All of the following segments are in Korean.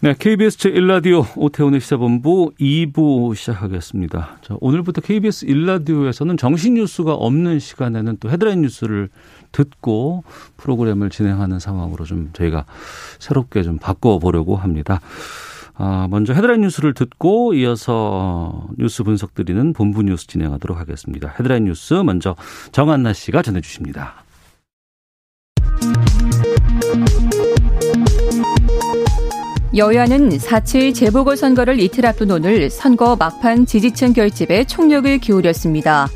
네, KBS 제1라디오 오태훈의 시사본부 2부 시작하겠습니다. 자, 오늘부터 KBS 1라디오에서는 정시 뉴스가 없는 시간에는 또 헤드라인 뉴스를 듣고 프로그램을 진행하는 상황으로 좀 저희가 새롭게 좀 바꿔보려고 합니다. 아, 먼저 헤드라인 뉴스를 듣고 이어서 뉴스 분석 드리는 본부 뉴스 진행하도록 하겠습니다. 헤드라인 뉴스 먼저 정한나 씨가 전해주십니다. 여야는 4.7 재보궐선거를 이틀 앞둔 오늘 선거 막판 지지층 결집에 총력을 기울였습니다.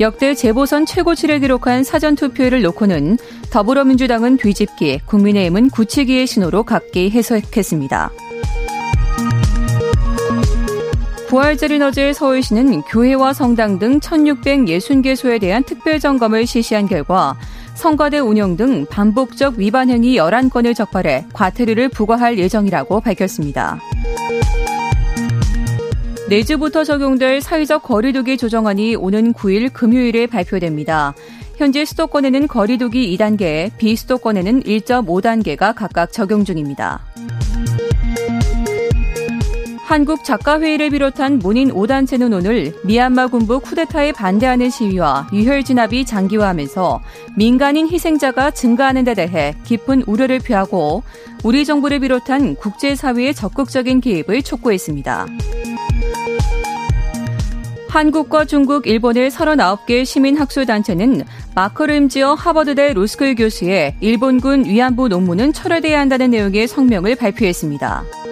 역대 재보선 최고치를 기록한 사전투표율을 놓고는 더불어민주당은 뒤집기, 국민의힘은 굳히기의 신호로 각기 해석했습니다. 부활절인 어제 서울시는 교회와 성당 등 1660개소에 대한 특별점검을 실시한 결과 성가대 운영 등 반복적 위반 행위 11건을 적발해 과태료를 부과할 예정이라고 밝혔습니다. 내주부터 적용될 사회적 거리두기 조정안이 오는 9일 금요일에 발표됩니다. 현재 수도권에는 거리두기 2단계, 비수도권에는 1.5단계가 각각 적용 중입니다. 한국 작가회의를 비롯한 문인 5단체는 오늘 미얀마 군부 쿠데타에 반대하는 시위와 유혈 진압이 장기화하면서 민간인 희생자가 증가하는 데 대해 깊은 우려를 표하고 우리 정부를 비롯한 국제사회의 적극적인 개입을 촉구했습니다. 한국과 중국, 일본의 39개 시민학술단체는 마커를 임지어 하버드대 로스쿨 교수의 일본군 위안부 논문은 철회돼야 한다는 내용의 성명을 발표했습니다.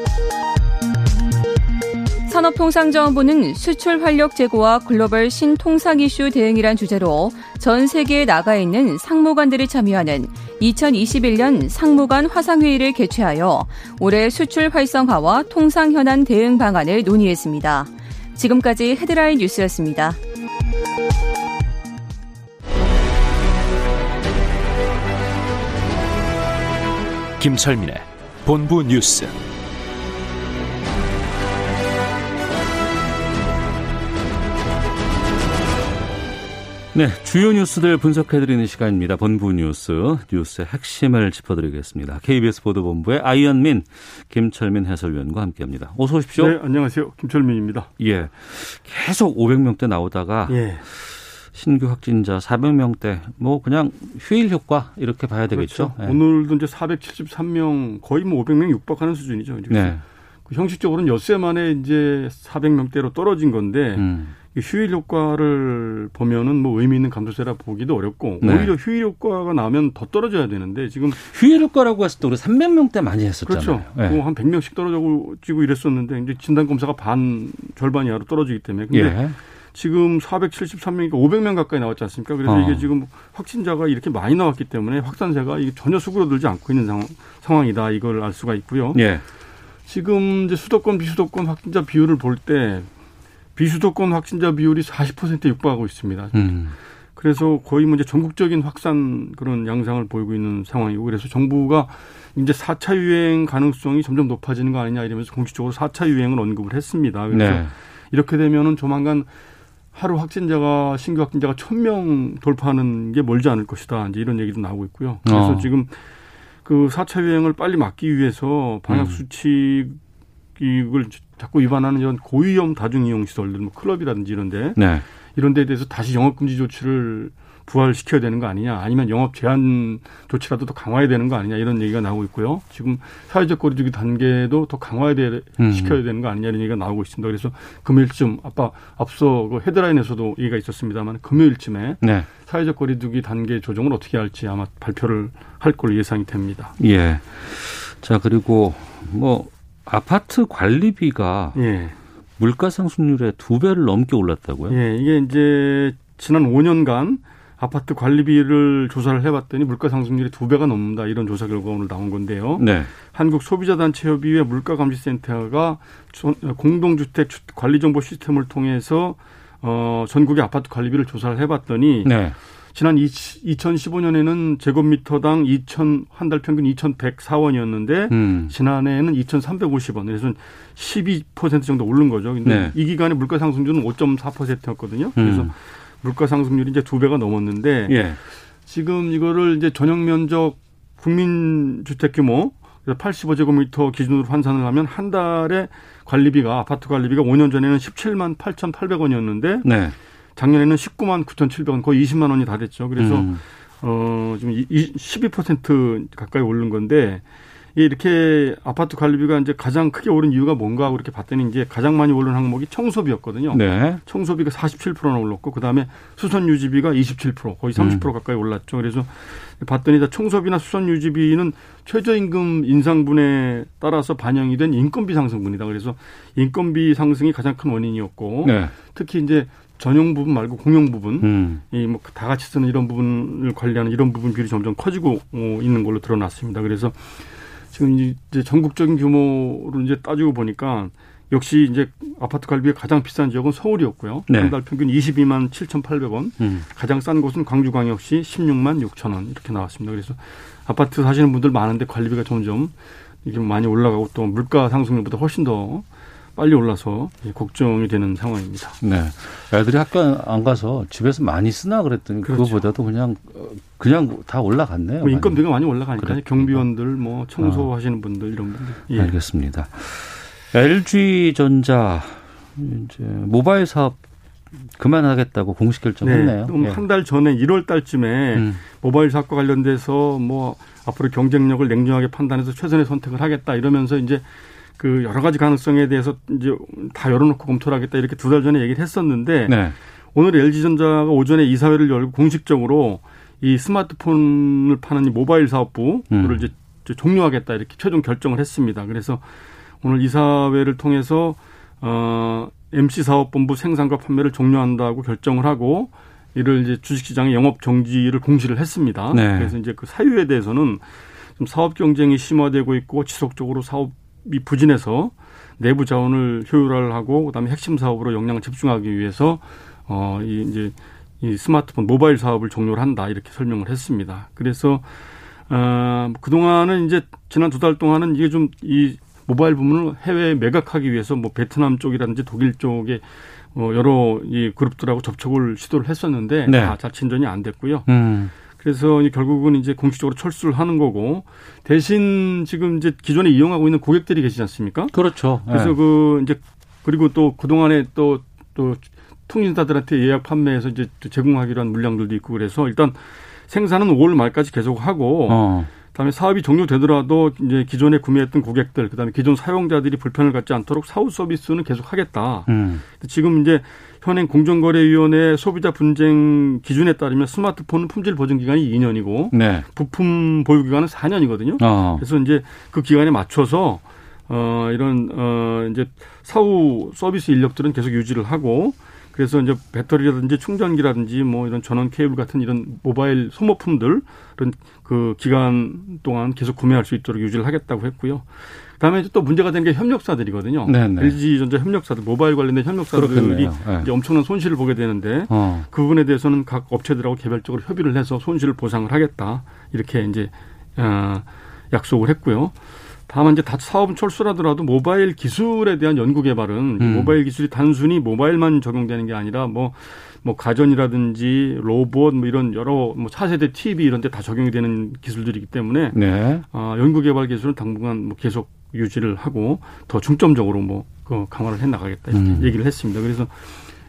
산업통상자원부는 수출 활력 제고와 글로벌 신통상 이슈 대응이란 주제로 전 세계에 나가 있는 상무관들이 참여하는 2021년 상무관 화상회의를 개최하여 올해 수출 활성화와 통상 현안 대응 방안을 논의했습니다. 지금까지 헤드라인 뉴스였습니다. 김철민의 본부 뉴스. 네, 주요 뉴스들 분석해드리는 시간입니다. 본부 뉴스, 뉴스의 핵심을 짚어드리겠습니다. KBS 보도본부의 아이언민, 김철민 해설위원과 함께합니다. 어서 오십시오. 네, 안녕하세요. 김철민입니다. 예, 계속 500명대 나오다가 예. 신규 확진자 400명대, 뭐 그냥 휴일 효과 이렇게 봐야 되겠죠. 그렇죠. 예. 오늘도 이제 473명, 거의 뭐 500명 육박하는 수준이죠. 네. 그 형식적으로는 엿새 만에 이제 400명대로 떨어진 건데. 음. 휴일 효과를 보면은 뭐 의미 있는 감소세라 보기도 어렵고 네. 오히려 휴일 효과가 나면 더 떨어져야 되는데 지금 휴일 효과라고 했을 때 우리 300명대 많이 했었잖아요. 그렇죠. 예. 뭐한 100명씩 떨어지고 이랬었는데 이제 진단 검사가 반 절반 이하로 떨어지기 때문에 근데 예. 지금 473명이니까 500명 가까이 나왔지 않습니까? 그래서 어. 이게 지금 확진자가 이렇게 많이 나왔기 때문에 확산세가 전혀 수그러들지 않고 있는 상황, 상황이다. 이걸 알 수가 있고요. 예. 지금 이제 수도권 비수도권 확진자 비율을 볼 때 비수도권 확진자 비율이 40%에 육박하고 있습니다. 음. 그래서 거의 뭐 이제 전국적인 확산 그런 양상을 보이고 있는 상황이고 그래서 정부가 이제 4차 유행 가능성이 점점 높아지는 거 아니냐 이러면서 공식적으로 4차 유행을 언급을 했습니다. 그래서 네. 이렇게 되면은 조만간 하루 확진자가 신규 확진자가 1000명 돌파하는 게 멀지 않을 것이다. 이제 이런 얘기도 나오고 있고요. 그래서 어. 지금 그 4차 유행을 빨리 막기 위해서 방역 음. 수칙 을 자꾸 위반하는 이런 고위험 다중이용 시설들, 뭐 클럽이라든지 이런데 네. 이런 데에 대해서 다시 영업 금지 조치를 부활시켜야 되는 거 아니냐 아니면 영업 제한 조치라도 더 강화해야 되는 거 아니냐 이런 얘기가 나오고 있고요. 지금 사회적 거리두기 단계도 더 강화해야 돼, 음. 시켜야 되는 거 아니냐 이런 얘기가 나오고 있습니다. 그래서 금요일쯤 아까 앞서 그 헤드라인에서도 얘기가 있었습니다만 금요일쯤에 네. 사회적 거리두기 단계 조정을 어떻게 할지 아마 발표를 할 걸로 예상이 됩니다. 예. 자, 그리고 뭐 아파트 관리비가 예. 물가 상승률의 두 배를 넘게 올랐다고요? 예, 이게 이제 지난 5년간 아파트 관리비를 조사를 해봤더니 물가 상승률이 두 배가 넘는다 이런 조사 결과 오늘 나온 건데요. 네. 한국 소비자단체협의회 물가감시센터가 공동주택 관리정보 시스템을 통해서 어 전국의 아파트 관리비를 조사를 해봤더니 네. 지난 2015년에는 제곱미터당 2천 한 달 평균 2,104원이었는데 음. 지난해에는 2,350원. 그래서 12% 정도 오른 거죠. 근데 네. 이 기간에 물가 상승률은 5.4%였거든요. 그래서 음. 물가 상승률이 이제 두 배가 넘었는데 예. 지금 이거를 이제 전용 면적 국민 주택 규모 85제곱미터 기준으로 환산을 하면 한 달에 관리비가 아파트 관리비가 5년 전에는 17만 8,800원이었는데 네. 작년에는 19만 9,700원 거의 20만 원이 다 됐죠. 그래서 음. 어 지금 이- 이12% 가까이 오른 건데 이렇게 아파트 관리비가 이제 가장 크게 오른 이유가 뭔가 하고 이렇게 봤더니 이제 가장 많이 오른 항목이 청소비였거든요. 네. 청소비가 47%나 올랐고 그다음에 수선 유지비가 27% 거의 30% 음. 가까이 올랐죠. 그래서 봤더니 다 청소비나 수선 유지비는 최저임금 인상분에 따라서 반영이 된 인건비 상승분이다. 그래서 인건비 상승이 가장 큰 원인이었고 네. 특히 이제 전용 부분 말고 공용 부분 음. 이뭐 다 같이 쓰는 이런 부분을 관리하는 이런 부분 비율이 점점 커지고 어, 있는 걸로 드러났습니다. 그래서 지금 이제 전국적인 규모로 이제 따지고 보니까 역시 이제 아파트 관리비가 가장 비싼 지역은 서울이었고요. 네. 한달 평균 22만 7,800원. 음. 가장 싼 곳은 광주광역시 16만 6천 원 이렇게 나왔습니다. 그래서 아파트 사시는 분들 많은데 관리비가 점점 이게 많이 올라가고 또 물가 상승률보다 훨씬 더 빨리 올라서 걱정이 되는 상황입니다. 네. 애들이 학교 안 가서 집에서 많이 쓰나 그랬더니 그 그렇죠. 거보다도 그냥 어, 그냥 다 올라갔네요. 뭐 인건비가 많이 올라가니까. 경비원들 뭐 청소하시는 분들 이런 분들 예. 알겠습니다. LG 전자 이제 모바일 사업 그만하겠다고 공식 결정했네요. 예. 한달 전에 1월 달쯤에 음. 모바일 사업과 관련돼서 뭐 앞으로 경쟁력을 냉정하게 판단해서 최선의 선택을 하겠다 이러면서 이제 그 여러 가지 가능성에 대해서 이제 다 열어놓고 검토를 하겠다 이렇게 두 달 전에 얘기를 했었는데 네. 오늘 LG전자가 오전에 이사회를 열고 공식적으로 이 스마트폰을 파는 이 모바일 사업부를 음. 이제 종료하겠다 이렇게 최종 결정을 했습니다. 그래서 오늘 이사회를 통해서 어 MC 사업본부 생산과 판매를 종료한다고 결정을 하고 이를 이제 주식시장의 영업 정지를 공시를 했습니다. 네. 그래서 이제 그 사유에 대해서는 좀 사업 경쟁이 심화되고 있고 지속적으로 사업이 부진해서 내부 자원을 효율화하고 그다음에 핵심 사업으로 역량을 집중하기 위해서 어이 이제 이 스마트폰 모바일 사업을 종료를 한다 이렇게 설명을 했습니다. 그래서 어 그 동안은 이제 지난 두 달 동안은 이게 좀 이 모바일 부문을 해외에 매각하기 위해서 뭐 베트남 쪽이라든지 독일 쪽에 어 여러 이 그룹들하고 접촉을 시도를 했었는데 네. 다잘 진전이 안 됐고요. 음. 그래서 이 결국은 이제 공식적으로 철수를 하는 거고 대신 지금 이제 기존에 이용하고 있는 고객들이 계시지 않습니까? 그렇죠. 그래서 예. 그 이제 그리고 또 그동안에 또또 통신사들한테 예약 판매해서 이제 또 제공하기로 한 물량들도 있고 그래서 일단 생산은 5월 말까지 계속 하고 어. 그다음에 사업이 종료되더라도 이제 기존에 구매했던 고객들 그다음에 기존 사용자들이 불편을 갖지 않도록 사후 서비스는 계속 하겠다. 음. 지금 이제 현행 공정거래위원회 소비자 분쟁 기준에 따르면 스마트폰 품질 보증 기간이 2년이고 네. 부품 보유 기간은 4년이거든요. 어. 그래서 이제 그 기간에 맞춰서 어 이런 어 이제 사후 서비스 인력들은 계속 유지를 하고 그래서 이제 배터리라든지 충전기라든지 뭐 이런 전원 케이블 같은 이런 모바일 소모품들 이런 그 기간 동안 계속 구매할 수 있도록 유지를 하겠다고 했고요. 그다음에 이제 또 문제가 되는 게 협력사들이거든요. 네네. LG전자 협력사들 모바일 관련된 협력사들이. 네. 이제 엄청난 손실을 보게 되는데 어. 그 부분에 대해서는 각 업체들하고 개별적으로 협의를 해서 손실을 보상을 하겠다 이렇게 이제 어, 약속을 했고요. 다만 이제 다 사업은 철수라더라도 모바일 기술에 대한 연구 개발은 음. 모바일 기술이 단순히 모바일만 적용되는 게 아니라 뭐 뭐 가전이라든지 로봇 뭐 이런 여러 뭐 차세대 TV 이런 데 다 적용이 되는 기술들이기 때문에 네. 어, 연구 개발 기술은 당분간 뭐 계속 유지를 하고 더 중점적으로 뭐 그 강화를 해 나가겠다 이렇게 음. 얘기를 했습니다. 그래서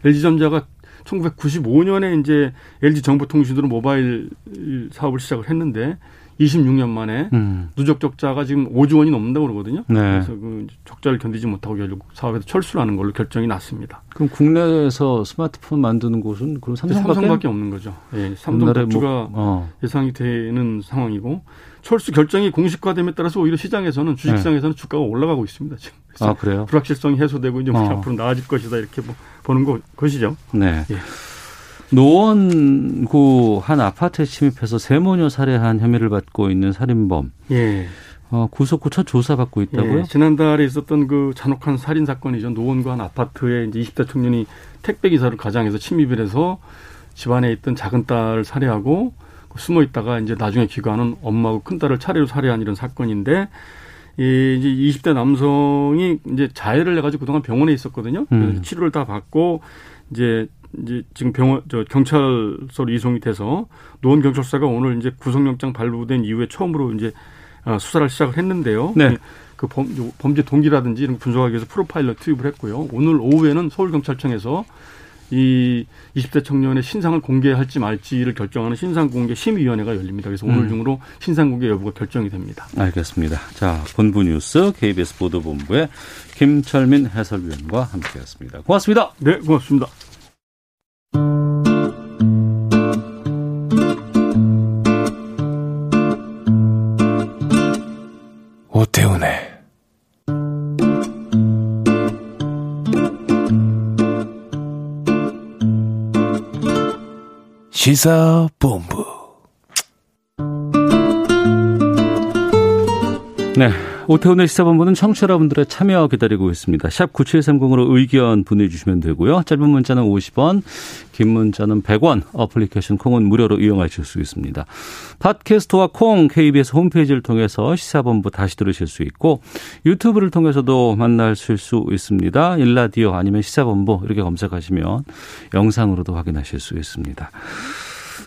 LG전자가 1995년에 이제 LG 정보통신으로 모바일 사업을 시작을 했는데 26년 만에 음. 누적 적자가 지금 5조 원이 넘는다고 그러거든요. 네. 그래서 그 적자를 견디지 못하고 결국 사업에서 철수하는 걸로 결정이 났습니다. 그럼 국내에서 스마트폰 만드는 곳은 그럼 삼성밖에, 삼성밖에 없는 거죠. 예, 삼성 독주가 뭐, 어. 예상이 되는 상황이고 철수 결정이 공식화됨에 따라서 오히려 시장에서는 주식시장에서는 주가가 올라가고 있습니다. 지금. 아 그래요? 불확실성이 해소되고 이제 어. 앞으로 나아질 것이다 이렇게 뭐 보는 거, 것이죠. 네. 예. 노원구 한 아파트에 침입해서 세모녀 살해한 혐의를 받고 있는 살인범. 예. 어, 구속 후 첫 조사 받고 있다고요? 예, 지난달에 있었던 그 잔혹한 살인 사건이죠. 노원구 한 아파트에 이제 20대 청년이 택배 기사를 가장해서 침입을 해서 집안에 있던 작은 딸을 살해하고 숨어 있다가 이제 나중에 귀가하는 엄마하고 큰 딸을 차례로 살해한 이런 사건인데 이 이제 20대 남성이 이제 자해를 해가지고 그동안 병원에 있었거든요. 음. 치료를 다 받고 이제 이제 지금 병원 저 경찰서로 이송이 돼서 노원 경찰서가 오늘 이제 구속영장 발부된 이후에 처음으로 이제 어, 수사를 시작을 했는데요. 네. 그 범, 범죄 동기라든지 이런 거 분석하기 위해서 프로파일러 투입을 했고요. 오늘 오후에는 서울경찰청에서 이 20대 청년의 신상을 공개할지 말지를 결정하는 신상공개 심의위원회가 열립니다. 그래서 오늘 음. 중으로 신상공개 여부가 결정이 됩니다. 알겠습니다. 자, 본부 뉴스 KBS 보도본부의 김철민 해설위원과 함께했습니다. 고맙습니다. 네, 고맙습니다. 오태훈의 시사본부 네. 오태훈의 시사본부는 청취자 여러분들의 참여 기다리고 있습니다. 샵 9730으로 의견 보내주시면 되고요. 짧은 문자는 50원, 긴 문자는 100원, 어플리케이션 콩은 무료로 이용하실 수 있습니다. 팟캐스트와 콩, KBS 홈페이지를 통해서 시사본부 다시 들으실 수 있고 유튜브를 통해서도 만나실 수 있습니다. 일라디오 아니면 시사본부 이렇게 검색하시면 영상으로도 확인하실 수 있습니다.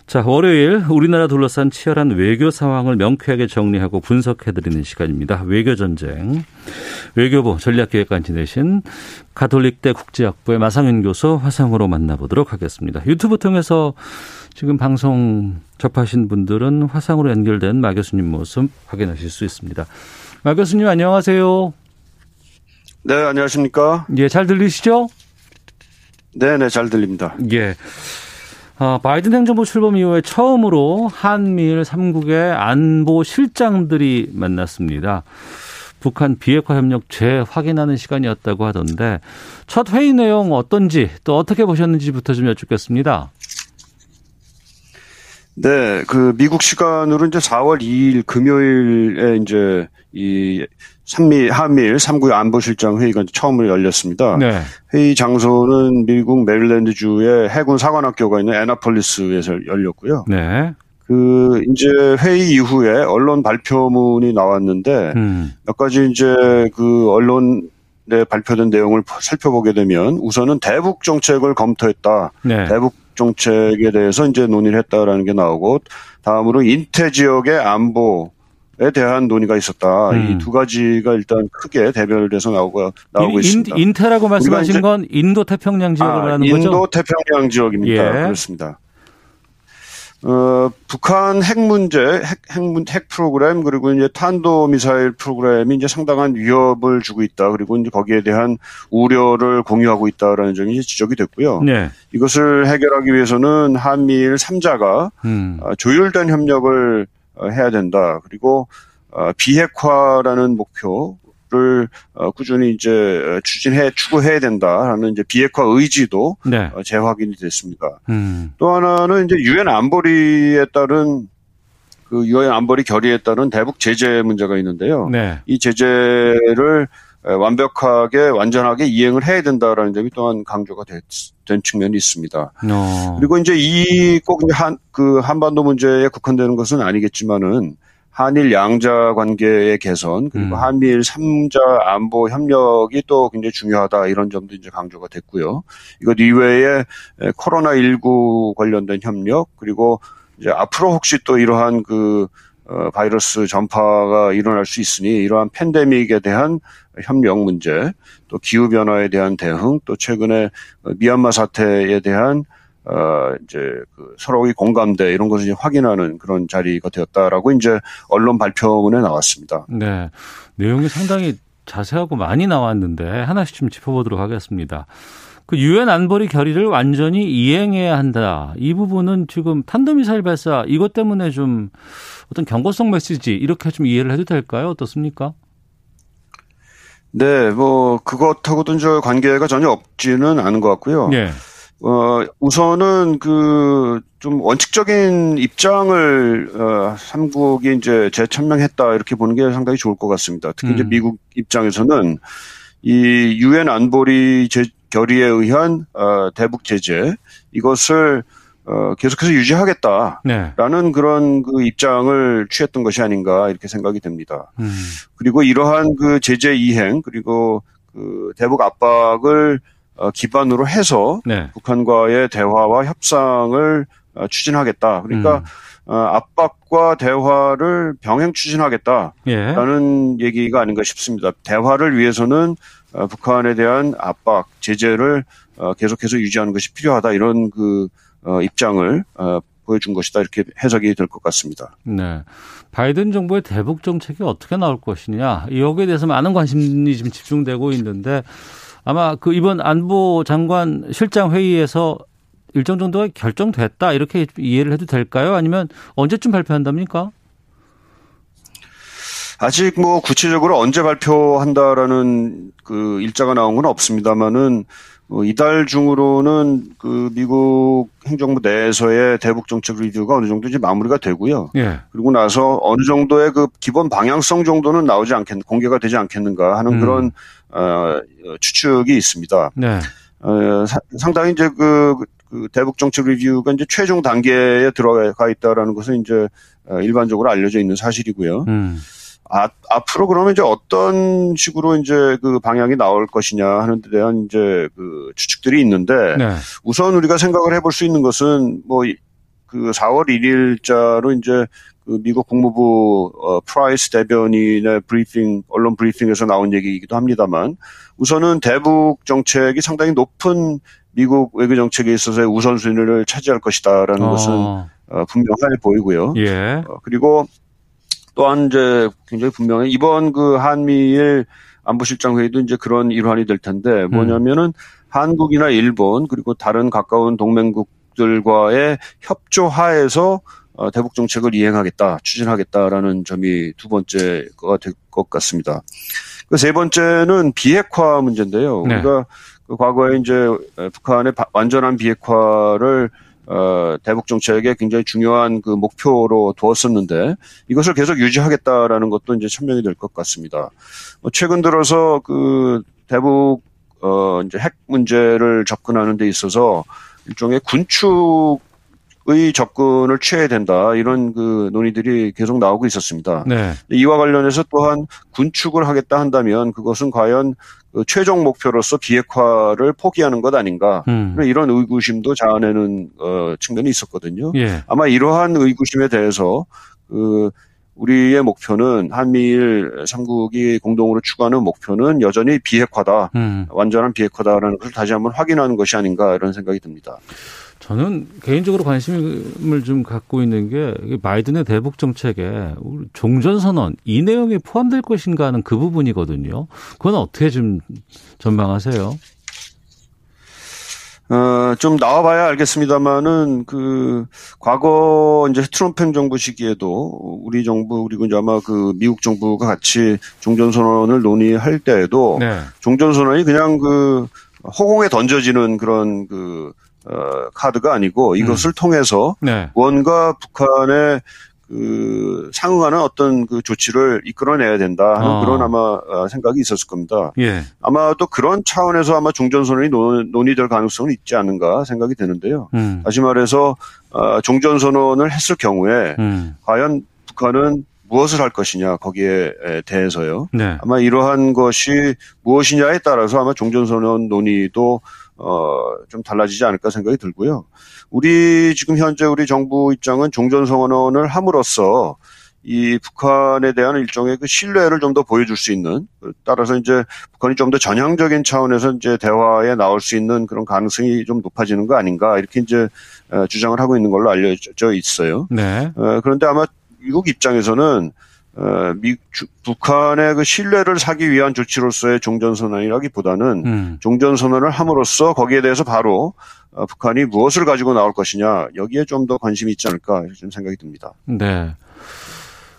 자, 월요일 우리나라 둘러싼 치열한 외교 상황을 명쾌하게 정리하고 분석해드리는 시간입니다. 외교 전쟁. 외교부 전략기획관 지내신 가톨릭대 국제학부의 마상윤 교수 화상으로 만나보도록 하겠습니다. 유튜브 통해서 지금 방송 접하신 분들은 화상으로 연결된 마 교수님 모습 확인하실 수 있습니다. 마 교수님 안녕하세요. 네, 안녕하십니까? 예, 잘 들리시죠? 네, 네, 잘 들립니다. 예. 아, 바이든 행정부 출범 이후에 처음으로 한미일 3국의 안보 실장들이 만났습니다. 북한 비핵화 협력 재확인하는 시간이었다고 하던데 첫 회의 내용 어떤지 또 어떻게 보셨는지부터 좀 여쭙겠습니다. 네, 그 미국 시간으로 이제 4월 2일 금요일에 이제 이 한미 한미일 3국 안보실장 회의가 처음으로 열렸습니다. 네. 회의 장소는 미국 메릴랜드주의 해군 사관학교가 있는 애나폴리스에서 열렸고요. 네. 그 이제 회의 이후에 언론 발표문이 나왔는데 음. 몇 가지 이제 그 언론 에 발표된 내용을 살펴보게 되면 우선은 대북 정책을 검토했다. 네. 대북 정책에 대해서 이제 논의를 했다라는 게 나오고 다음으로 인태 지역의 안보 에 대한 논의가 있었다. 음. 이두 가지가 일단 크게 대별돼서 나오고 나오고 인, 있습니다. 인테라고 말씀하신 건 인도 태평양 지역을 아, 말하는 인도 거죠? 태평양 지역입니다. 예. 그렇습니다. 어, 북한 핵 문제, 핵, 핵, 문- 핵 프로그램, 그리고 이제 탄도 미사일 프로그램이 이제 상당한 위협을 주고 있다. 그리고 이제 거기에 대한 우려를 공유하고 있다라는 점이 지적이 됐고요. 네. 이것을 해결하기 위해서는 한미일 3자가 음. 조율된 협력을 어, 해야 된다. 그리고 어, 비핵화라는 목표를 어, 꾸준히 이제 추진해 추구해야 된다라는 이제 비핵화 의지도 네. 어, 재확인이 됐습니다. 음. 또 하나는 이제 유엔 안보리에 따른 그 유엔 안보리 결의에 따른 대북 제재 문제가 있는데요. 네. 이 제재를 에, 완벽하게 완전하게 이행을 해야 된다라는 점이 또한 강조가 됐, 된 측면이 있습니다. 어. 그리고 이제 이 꼭 한 그 한반도 문제에 국한되는 것은 아니겠지만은 한일 양자 관계의 개선 그리고 음. 한미일 3자 안보 협력이 또 굉장히 중요하다 이런 점도 이제 강조가 됐고요. 이것 이외에 코로나 19 관련된 협력 그리고 이제 앞으로 혹시 또 이러한 그 어, 바이러스 전파가 일어날 수 있으니 이러한 팬데믹에 대한 협력 문제, 또 기후 변화에 대한 대응, 또 최근에 어, 미얀마 사태에 대한 어 이제 그 서로의 공감대 이런 것을 이제 확인하는 그런 자리가 되었다라고 이제 언론 발표문에 나왔습니다. 네. 내용이 상당히 자세하고 많이 나왔는데 하나씩 좀 짚어보도록 하겠습니다. 그 유엔 안보리 결의를 완전히 이행해야 한다. 이 부분은 지금 탄도미사일 발사 이것 때문에 좀 어떤 경고성 메시지 이렇게 좀 이해를 해도 될까요? 어떻습니까? 네, 뭐 그것하고도 저 관계가 전혀 없지는 않은 것 같고요. 예. 어, 우선은 그, 좀 원칙적인 입장을, 어, 삼국이 이제 재천명했다, 이렇게 보는 게 상당히 좋을 것 같습니다. 특히 이제 음. 미국 입장에서는 이 유엔 안보리 제, 결의에 의한, 어, 대북 제재, 이것을, 어, 계속해서 유지하겠다. 네. 라는 그런 그 입장을 취했던 것이 아닌가, 이렇게 생각이 됩니다. 음. 그리고 이러한 그 제재 이행, 그리고 그 대북 압박을 어, 기반으로 해서 네. 북한과의 대화와 협상을 어, 추진하겠다. 그러니까 음. 어, 압박과 대화를 병행 추진하겠다라는 예. 얘기가 아닌가 싶습니다. 대화를 위해서는 어, 북한에 대한 압박, 제재를 어, 계속해서 유지하는 것이 필요하다. 이런 그 어, 입장을 어, 보여준 것이다. 이렇게 해석이 될 것 같습니다. 네. 바이든 정부의 대북 정책이 어떻게 나올 것이냐. 여기에 대해서 많은 관심이 지금 집중되고 있는데 아마 그 이번 안보 장관 실장 회의에서 일정 정도가 결정됐다 이렇게 이해를 해도 될까요? 아니면 언제쯤 발표한답니까? 아직 뭐 구체적으로 언제 발표한다라는 그 일자가 나온 건 없습니다만은 어, 이달 중으로는 그 미국 행정부 내에서의 대북 정책 리뷰가 어느 정도 이제 마무리가 되고요. 예. 그리고 나서 어느 정도의 그 기본 방향성 정도는 나오지 않겠 공개가 되지 않겠는가 하는 음. 그런 어, 추측이 있습니다. 네. 어, 사- 상당히 이제 그, 그 대북 정책 리뷰가 이제 최종 단계에 들어가 있다라는 것은 이제 어, 일반적으로 알려져 있는 사실이고요. 음. 아, 앞으로 그러면 이제 어떤 식으로 이제 그 방향이 나올 것이냐 하는 데 대한 이제 그 추측들이 있는데 네. 우선 우리가 생각을 해볼 수 있는 것은 뭐 그 4월 1일자로 이제 그 미국 국무부 어, 프라이스 대변인의 브리핑 언론 브리핑에서 나온 얘기이기도 합니다만 우선은 대북 정책이 상당히 높은 미국 외교 정책에 있어서의 우선순위를 차지할 것이다라는 것은 어, 어, 분명해 보이고요. 예. 어, 그리고 또한 이제 굉장히 분명해 이번 그 한미일 안보실장 회의도 이제 그런 일환이 될 텐데 뭐냐면은 한국이나 일본 그리고 다른 가까운 동맹국들과의 협조하에서 어, 대북 정책을 이행하겠다, 추진하겠다라는 점이 두 번째가 될 것 같습니다. 그 세 번째는 비핵화 문제인데요. 네. 우리가 그 과거에 이제 북한의 바- 완전한 비핵화를 어, 대북 정책의 굉장히 중요한 그 목표로 두었었는데 이것을 계속 유지하겠다라는 것도 이제 천명이 될 것 같습니다. 뭐 최근 들어서 그 대북 어 이제 핵 문제를 접근하는 데 있어서 일종의 군축의 접근을 취해야 된다 이런 그 논의들이 계속 나오고 있었습니다. 네. 이와 관련해서 또한 군축을 하겠다 한다면 그것은 과연 그 최종 목표로서 비핵화를 포기하는 것 아닌가 음. 이런 의구심도 자아내는 어, 측면이 있었거든요. 예. 아마 이러한 의구심에 대해서 그 우리의 목표는 한미일 삼국이 공동으로 추구하는 목표는 여전히 비핵화다. 음. 완전한 비핵화다라는 것을 다시 한번 확인하는 것이 아닌가 이런 생각이 듭니다. 저는 개인적으로 관심을 좀 갖고 있는 게 바이든의 대북 정책에 우리 종전 선언 이 내용이 포함될 것인가 하는 그 부분이거든요. 그건 어떻게 좀 전망하세요? 어, 좀 나와봐야 알겠습니다만은 그 과거 이제 트럼프 행정부 시기에도 우리 정부 그리고 이제 아마 그 미국 정부가 같이 종전 선언을 논의할 때에도 네. 종전 선언이 그냥 그 허공에 던져지는 그런 그 어, 카드가 아니고 이것을 통해서 네. 뭔가 북한의 그 상응하는 어떤 그 조치를 이끌어내야 된다 하는 아. 그런 아마 어, 생각이 있었을 겁니다. 예. 아마도 그런 차원에서 아마 종전선언이 논- 논의될 가능성은 있지 않는가 생각이 드는데요. 음. 다시 말해서 어, 종전선언을 했을 경우에 음. 과연 북한은 무엇을 할 것이냐 거기에 에, 대해서요. 네. 아마 이러한 것이 무엇이냐에 따라서 아마 종전선언 논의도 어, 좀 달라지지 않을까 생각이 들고요. 우리 지금 현재 우리 정부 입장은 종전 선언을 함으로써 이 북한에 대한 일종의 그 신뢰를 좀 더 보여줄 수 있는 따라서 이제 북한이 좀 더 전향적인 차원에서 이제 대화에 나올 수 있는 그런 가능성이 좀 높아지는 거 아닌가 이렇게 이제 어, 주장을 하고 있는 걸로 알려져 있어요. 네. 어, 그런데 아마 미국 입장에서는 어, 미, 주- 북한의 그 신뢰를 사기 위한 조치로서의 종전선언이라기보다는 음. 종전선언을 함으로써 거기에 대해서 바로 어, 북한이 무엇을 가지고 나올 것이냐 여기에 좀 더 관심이 있지 않을까 좀 생각이 듭니다. 네.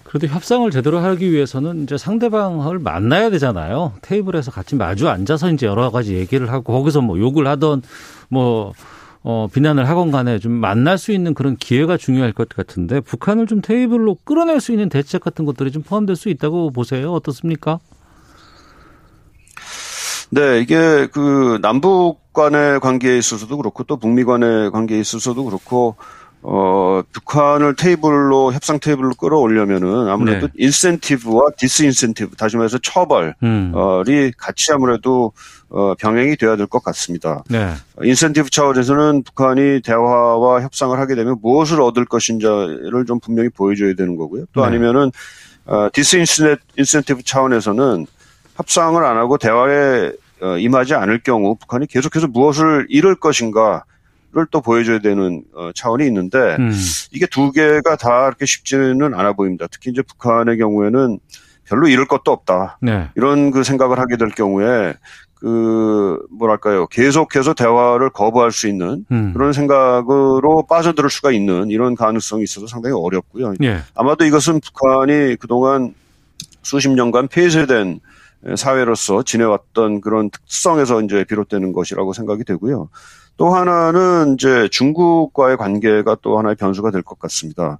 그래도 협상을 제대로 하기 위해서는 이제 상대방을 만나야 되잖아요. 테이블에서 같이 마주 앉아서 이제 여러 가지 얘기를 하고 거기서 뭐 욕을 하던 뭐 어, 비난을 하건 간에 좀 만날 수 있는 그런 기회가 중요할 것 같은데 북한을 좀 테이블로 끌어낼 수 있는 대책 같은 것들이 좀 포함될 수 있다고 보세요. 어떻습니까? 네, 이게 그 남북 간의 관계에 있어서도 그렇고 또 북미 간의 관계에 있어서도 그렇고 어, 북한을 테이블로 협상 테이블로 끌어올려면은 아무래도 네. 인센티브와 disincentive 다시 말해서 처벌이 음. 같이 아무래도 어, 병행이 돼야 될 것 같습니다. 네. 인센티브 차원에서는 북한이 대화와 협상을 하게 되면 무엇을 얻을 것인지를 좀 분명히 보여줘야 되는 거고요. 또 네. 아니면은 어, disincentive 차원에서는 협상을 안 하고 대화에 어, 임하지 않을 경우 북한이 계속해서 무엇을 잃을 것인가 를 또 보여줘야 되는 어, 차원이 있는데 음. 이게 두 개가 다 그렇게 쉽지는 않아 보입니다. 특히 이제 북한의 경우에는 별로 잃을 것도 없다. 네. 이런 그 생각을 하게 될 경우에 그 뭐랄까요 계속해서 대화를 거부할 수 있는 음. 그런 생각으로 빠져들 수가 있는 이런 가능성이 있어서 상당히 어렵고요. 예. 아마도 이것은 북한이 그동안 수십 년간 폐쇄된 사회로서 지내왔던 그런 특성에서 이제 비롯되는 것이라고 생각이 되고요. 또 하나는 이제 중국과의 관계가 또 하나의 변수가 될 것 같습니다.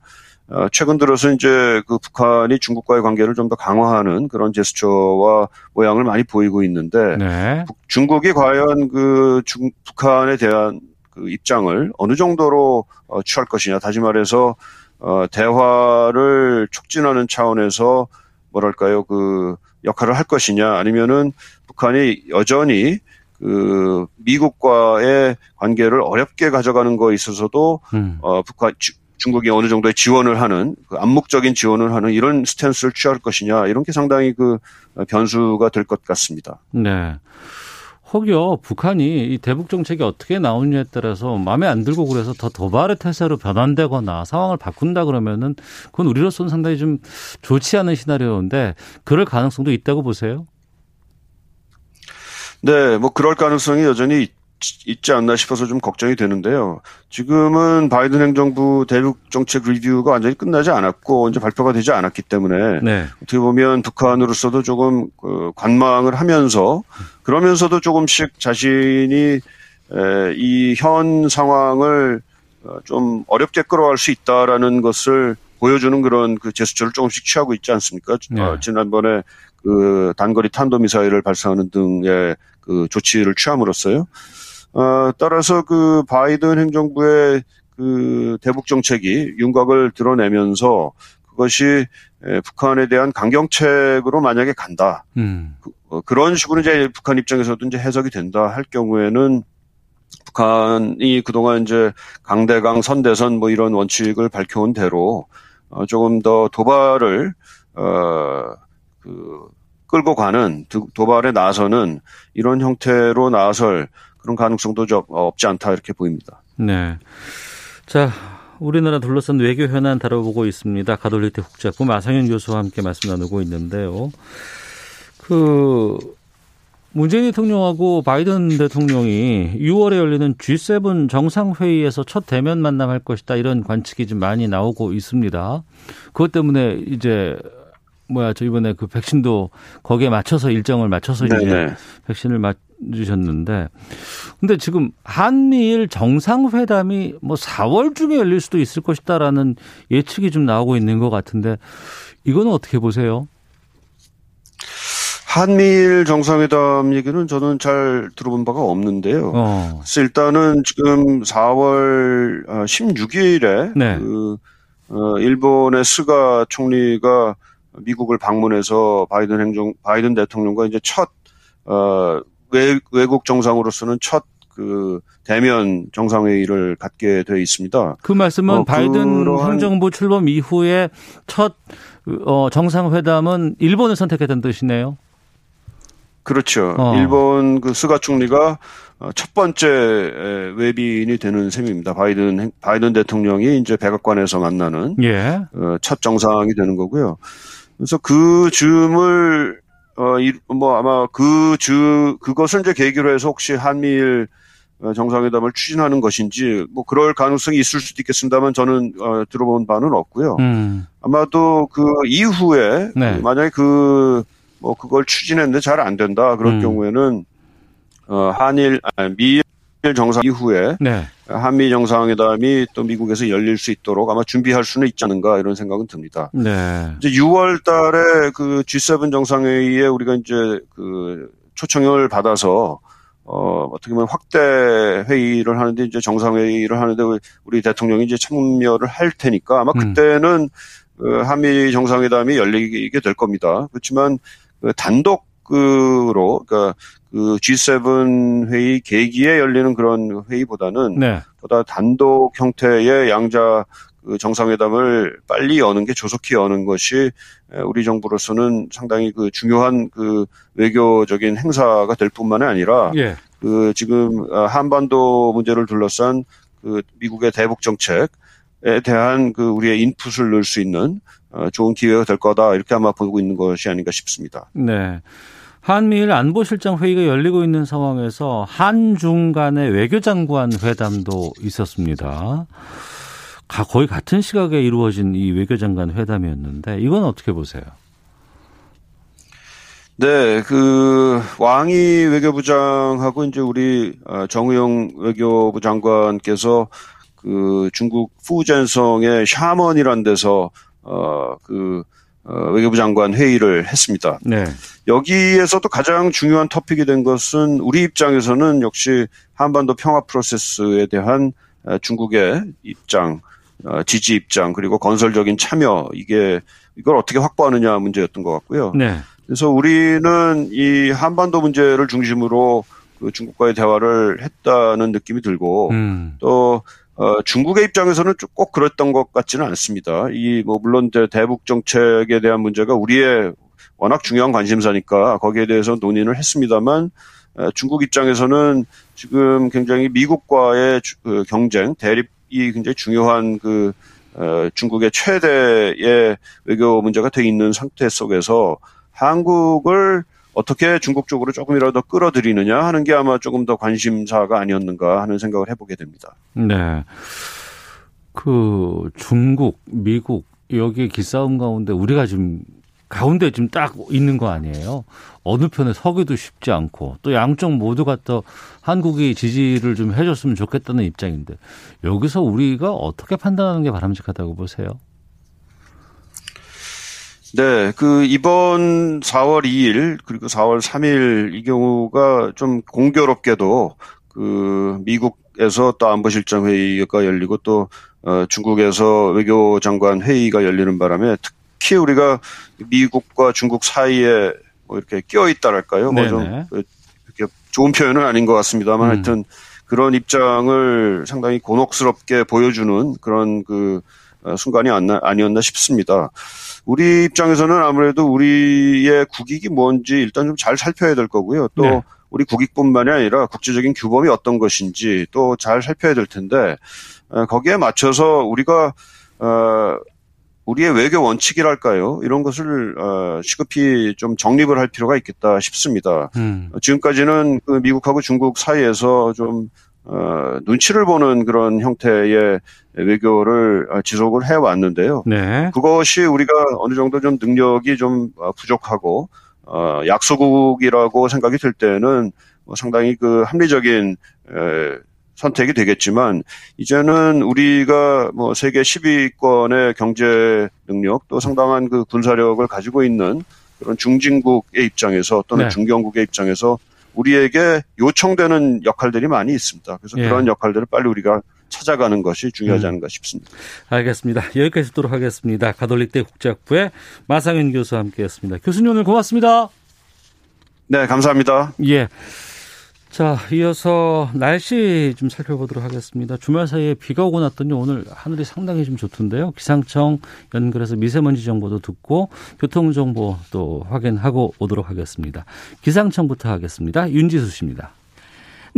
어, 최근 들어서 이제 그 북한이 중국과의 관계를 좀 더 강화하는 그런 제스처와 모양을 많이 보이고 있는데 네. 북- 중국이 과연 그 중, 북한에 대한 그 입장을 어느 정도로 어, 취할 것이냐. 다시 말해서 어, 대화를 촉진하는 차원에서 뭐랄까요 그 역할을 할 것이냐 아니면은 북한이 여전히 그 미국과의 관계를 어렵게 가져가는 거에 있어서도 음. 어, 북한 주- 중국이 어느 정도의 지원을 하는 그 암묵적인 지원을 하는 이런 스탠스를 취할 것이냐 이런 게 상당히 그 어, 변수가 될 것 같습니다. 네. 혹여 북한이 이 대북 정책이 어떻게 나오느냐에 따라서 마음에 안 들고 그래서 더 도발의 태세로 변환되거나 상황을 바꾼다 그러면은 그건 우리로서는 상당히 좀 좋지 않은 시나리오인데 그럴 가능성도 있다고 보세요. 네, 뭐 그럴 가능성이 여전히 있- 있지 않나 싶어서 좀 걱정이 되는데요. 지금은 바이든 행정부 대북 정책 리뷰가 완전히 끝나지 않았고 이제 발표가 되지 않았기 때문에 네. 어떻게 보면 북한으로서도 조금 그 관망을 하면서 그러면서도 조금씩 자신이 이 현 상황을 어, 좀 어렵게 끌어갈 수 있다라는 것을 보여주는 그런 그 제스처를 조금씩 취하고 있지 않습니까? 네. 어, 지난번에 그 단거리 탄도미사일을 발사하는 등의 그 조치를 취함으로써요. 어, 따라서 그 바이든 행정부의 그 대북 정책이 윤곽을 드러내면서 그것이 에, 북한에 대한 강경책으로 만약에 간다. 음. 어, 그런 식으로 이제 북한 입장에서도 이제 해석이 된다 할 경우에는 북한이 그동안 이제 강대강 선대선 뭐 이런 원칙을 밝혀온 대로 어, 조금 더 도발을 어 그 끌고 가는 도- 도발에 나서는 이런 형태로 나설 그런 가능성도 좀 없지 않다 이렇게 보입니다. 네. 자, 우리나라 둘러싼 외교 현안 다뤄보고 있습니다. 가톨릭대 국제학부 마상현 교수와 함께 말씀 나누고 있는데요. 그 문재인 대통령하고 바이든 대통령이 6월에 열리는 G7 정상회의에서 첫 대면 만남할 것이다 이런 관측이 좀 많이 나오고 있습니다. 그것 때문에 이제 뭐야 저 이번에 그 백신도 거기에 맞춰서 일정을 맞춰서 이제 네네. 백신을 맞 으셨는데 근데 지금 한미일 정상회담이 뭐 4월 중에 열릴 수도 있을 것이다라는 예측이 좀 나오고 있는 것 같은데 이거는 어떻게 보세요? 한미일 정상회담 얘기는 저는 잘 들어본 바가 없는데요. 어. 그래서 일단은 지금 4월 16일에 네. 그 어, 일본의 스가 총리가 미국을 방문해서 바이든 행정 바이든 대통령과 이제 첫 어, 외, 외국 정상으로서는 첫 그 대면 정상회의를 갖게 돼 있습니다. 그 말씀은 어, 바이든 그러한- 행정부 출범 이후에 첫 어, 정상회담은 일본을 선택했다는 뜻이네요. 그렇죠. 어. 일본 그 스가 총리가 어, 첫 번째 에, 외빈이 되는 셈입니다. 바이든 행- 바이든 대통령이 이제 백악관에서 만나는 예. 어, 첫 정상이 되는 거고요. 그래서 그 줌을 어, 이- 뭐 아마 그 주, 그것을 이제 계기로 해서 혹시 한미일 어, 정상회담을 추진하는 것인지 뭐 그럴 가능성이 있을 수도 있겠습니다만 저는 어, 들어본 바는 없고요. 음. 아마도 그 이후에 네. 그 만약에 그 뭐 그걸 추진했는데 잘 안 된다 그럴 음. 경우에는 어 한일 아, 미일 정상 이후에 네. 한미 정상회담이 또 미국에서 열릴 수 있도록 아마 준비할 수는 있지 않은가 이런 생각은 듭니다. 네. 이제 6월 달에 그 G7 정상회의에 우리가 이제 그 초청을 받아서 어, 어떻게 보면 확대 회의를 하는데 이제 정상회의를 하는데 우리 대통령이 이제 참여를 할 테니까 아마 음. 그때는 그 한미 정상회담이 열리게 될 겁니다. 그렇지만 그 단독 으로 그러니까 그 G7 회의 계기에 열리는 그런 회의보다는 네. 보다 단독 형태의 양자 그 정상회담을 빨리 여는 게 조속히 여는 것이 에, 우리 정부로서는 상당히 그 중요한 그 외교적인 행사가 될 뿐만이 아니라 예. 그 지금 아, 한반도 문제를 둘러싼 그 미국의 대북 정책에 대한 그 우리의 인풋을 넣을 수 있는 어, 좋은 기회가 될 거다 이렇게 아마 보고 있는 것이 아닌가 싶습니다. 네. 한미일 안보실장 회의가 열리고 있는 상황에서 한중 간의 외교장관 회담도 있었습니다. 가- 거의 같은 시각에 이루어진 이 외교장관 회담이었는데 이건 어떻게 보세요? 네, 그 왕이 외교부장하고 이제 우리 어, 정의용 외교부 장관께서 그 중국 푸젠성의 샤먼이란 데서 어그 어, 외교부 장관 회의를 했습니다. 네. 여기에서도 가장 중요한 토픽이 된 것은 우리 입장에서는 역시 한반도 평화 프로세스에 대한 어, 중국의 입장, 어, 지지 입장 그리고 건설적인 참여 이게 이걸 어떻게 확보하느냐 문제였던 것 같고요. 네. 그래서 우리는 이 한반도 문제를 중심으로 그 중국과의 대화를 했다는 느낌이 들고 음. 또 어, 중국의 입장에서는 좀꼭 그랬던 것 같지는 않습니다. 이 뭐 물론 이제 대북 정책에 대한 문제가 우리의 워낙 중요한 관심사니까 거기에 대해서 논의를 했습니다만 어, 중국 입장에서는 지금 굉장히 미국과의 주- 그 경쟁 대립이 굉장히 중요한 그 어, 중국의 최대의 외교 문제가 돼 있는 상태 속에서 한국을 어떻게 중국 쪽으로 조금이라도 끌어들이느냐 하는 게 아마 조금 더 관심사가 아니었는가 하는 생각을 해보게 됩니다. 네. 그 중국, 미국 여기 기싸움 가운데 우리가 지금 가운데 지금 딱 있는 거 아니에요? 어느 편에 서기도 쉽지 않고 또 양쪽 모두가 또 한국이 지지를 좀 해줬으면 좋겠다는 입장인데 여기서 우리가 어떻게 판단하는 게 바람직하다고 보세요? 네, 그 이번 4월 2일 그리고 4월 3일 이 경우가 좀 공교롭게도 그 미국에서 또 안보실장 회의가 열리고 또 어, 중국에서 외교장관 회의가 열리는 바람에 특히 우리가 미국과 중국 사이에 뭐 이렇게 끼어 있다랄까요? 뭐 좀 이렇게 좋은 표현은 아닌 것 같습니다만 음. 하여튼 그런 입장을 상당히 곤혹스럽게 보여주는 그런 그 어, 순간이 아니었나 싶습니다. 우리 입장에서는 아무래도 우리의 국익이 뭔지 일단 좀 잘 살펴야 될 거고요. 또 네. 우리 국익뿐만이 아니라 국제적인 규범이 어떤 것인지 또 잘 살펴야 될 텐데 어, 거기에 맞춰서 우리가 어, 우리의 외교 원칙이랄까요? 이런 것을 어, 시급히 좀 정립을 할 필요가 있겠다 싶습니다. 음. 어, 지금까지는 그 미국하고 중국 사이에서 좀 어, 눈치를 보는 그런 형태의 외교를 어, 지속을 해 왔는데요. 네. 그것이 우리가 어느 정도 좀 능력이 좀 어, 부족하고 어, 약소국이라고 생각이 들 때는 뭐 상당히 그 합리적인 에, 선택이 되겠지만 이제는 우리가 뭐 세계 10위권의 경제 능력 또 상당한 그 군사력을 가지고 있는 그런 중진국의 입장에서 또는 네. 중견국의 입장에서 우리에게 요청되는 역할들이 많이 있습니다. 그래서 예. 그런 역할들을 빨리 우리가 찾아가는 것이 중요하지 음. 않은가 싶습니다. 알겠습니다. 여기까지 듣도록 하겠습니다. 가톨릭대 국제학부의 마상현 교수와 함께했습니다. 교수님 오늘 고맙습니다. 네, 감사합니다. 예. 자, 이어서 날씨 좀 살펴보도록 하겠습니다. 주말 사이에 비가 오고 났더니 오늘 하늘이 상당히 좀 좋던데요. 기상청 연결해서 미세먼지 정보도 듣고 교통 정보 또 확인하고 오도록 하겠습니다. 기상청부터 하겠습니다. 윤지수 씨입니다.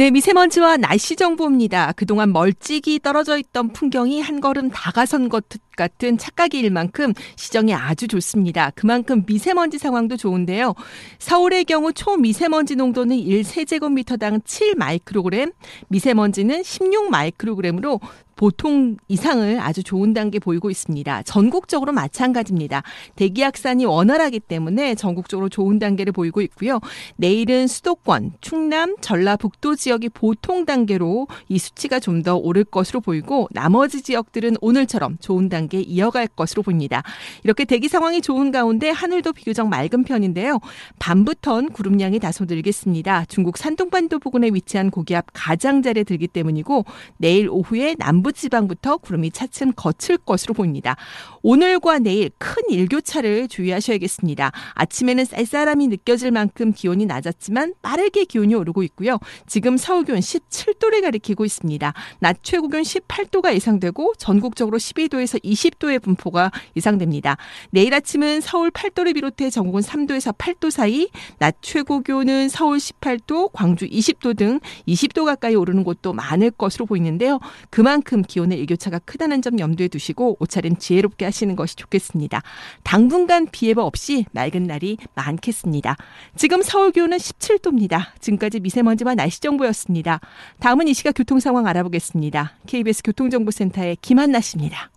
네, 미세먼지와 날씨 정보입니다. 그동안 멀찍이 떨어져 있던 풍경이 한 걸음 다가선 것 같은 착각일 만큼 시정이 아주 좋습니다. 그만큼 미세먼지 상황도 좋은데요. 서울의 경우 초미세먼지 농도는 1세제곱미터당 7 마이크로그램, 미세먼지는 16 마이크로그램으로 보통 이상을 아주 좋은 단계 보이고 있습니다. 전국적으로 마찬가지입니다. 대기 확산이 원활하기 때문에 전국적으로 좋은 단계를 보이고 있고요. 내일은 수도권, 충남, 전라북도 지역이 보통 단계로 이 수치가 좀 더 오를 것으로 보이고 나머지 지역들은 오늘처럼 좋은 단계 이어갈 것으로 보입니다. 이렇게 대기 상황이 좋은 가운데 하늘도 비교적 맑은 편인데요. 밤부턴 구름량이 다소 늘겠습니다. 중국 산둥반도 부근에 위치한 고기압 가장자리에 들기 때문이고 내일 오후에 남부 지방부터 구름이 차츰 거칠 것으로 보입니다. 오늘과 내일 큰 일교차를 주의하셔야겠습니다. 아침에는 쌀쌀함이 느껴질 만큼 기온이 낮았지만 빠르게 기온이 오르고 있고요. 지금 서울 기온 17도를 가리키고 있습니다. 낮 최고 기온 18도가 예상되고 전국적으로 12도에서 20도의 분포가 예상됩니다. 내일 아침은 서울 8도를 비롯해 전국은 3도에서 8도 사이, 낮 최고 기온은 서울 18도, 광주 20도 등 20도 가까이 오르는 곳도 많을 것으로 보이는데요. 그 만큼 기온의 일교차가 크다는 점 염두에 두시고 옷차림 지혜롭게 하시는 것이 좋겠습니다. 당분간 비 예보 없이 맑은 날이 많겠습니다. 지금 서울 기온은 17도입니다. 지금까지 미세먼지와 날씨 정보였습니다. 다음은 이 시각 교통 상황 알아보겠습니다. KBS 교통정보센터의 김한나 씨입니다.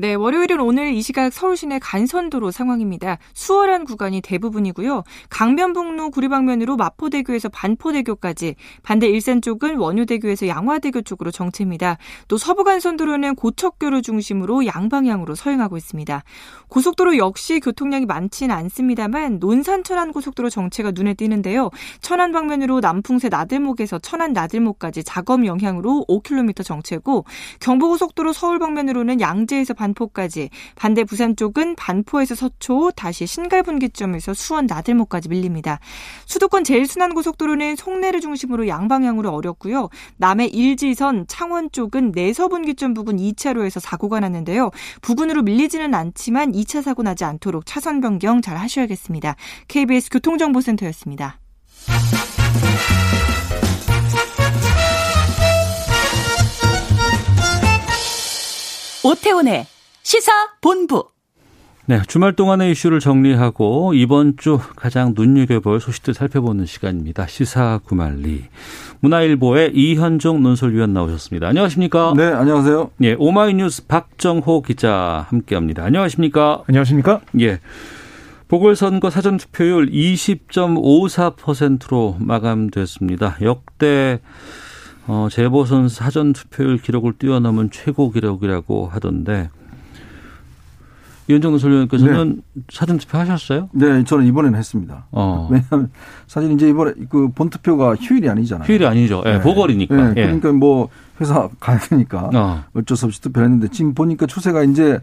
네, 월요일은 오늘 이 시각 서울 시내 간선도로 상황입니다. 수월한 구간이 대부분이고요. 강변북로 구리방면으로 마포대교에서 반포대교까지, 반대 일산 쪽은 원효대교에서 양화대교 쪽으로 정체입니다. 또 서부 간선도로는 고척교를 중심으로 양방향으로 서행하고 있습니다. 고속도로 역시 교통량이 많지는 않습니다만 논산 천안 고속도로 정체가 눈에 띄는데요. 천안 방면으로 남풍새 나들목에서 천안 나들목까지 작업 영향으로 5km 정체고 경부고속도로 서울 방면으로는 양재에서 반 반포까지, 반대 부산 쪽은 반포에서 서초, 다시 신갈분기점에서 수원 나들목까지 밀립니다. 수도권 제일 순환 고속도로는 송내를 중심으로 양방향으로 어렵고요. 남해 일지선 창원 쪽은 내서분기점 부근 2차로에서 사고가 났는데요. 부근으로 밀리지는 않지만 2차 사고 나지 않도록 차선 변경 잘 하셔야겠습니다. KBS 교통정보센터였습니다. 오태훈의 시사본부. 네, 주말 동안의 이슈를 정리하고 이번 주 가장 눈여겨볼 소식들 살펴보는 시간입니다. 시사 구말리. 문화일보의 이현종 논설위원 나오셨습니다. 안녕하십니까? 네, 안녕하세요. 예, 오마이뉴스 박정호 기자 함께합니다. 안녕하십니까? 안녕하십니까? 예. 보궐선거 사전투표율 20.54%로 마감됐습니다. 역대 어, 재보선 사전투표율 기록을 뛰어넘은 최고 기록이라고 하던데 이현정 논설위원께서는 네. 사전 투표 하셨어요? 네, 저는 이번에는 했습니다. 어. 왜냐하면 사실 이제 이번에 그 본 투표가 휴일이 아니잖아요. 휴일이 아니죠. 예, 네. 보궐이니까. 네, 예. 그러니까 뭐 회사 가야 되니까 어. 어쩔 수 없이 투표를 했는데 지금 보니까 추세가 이제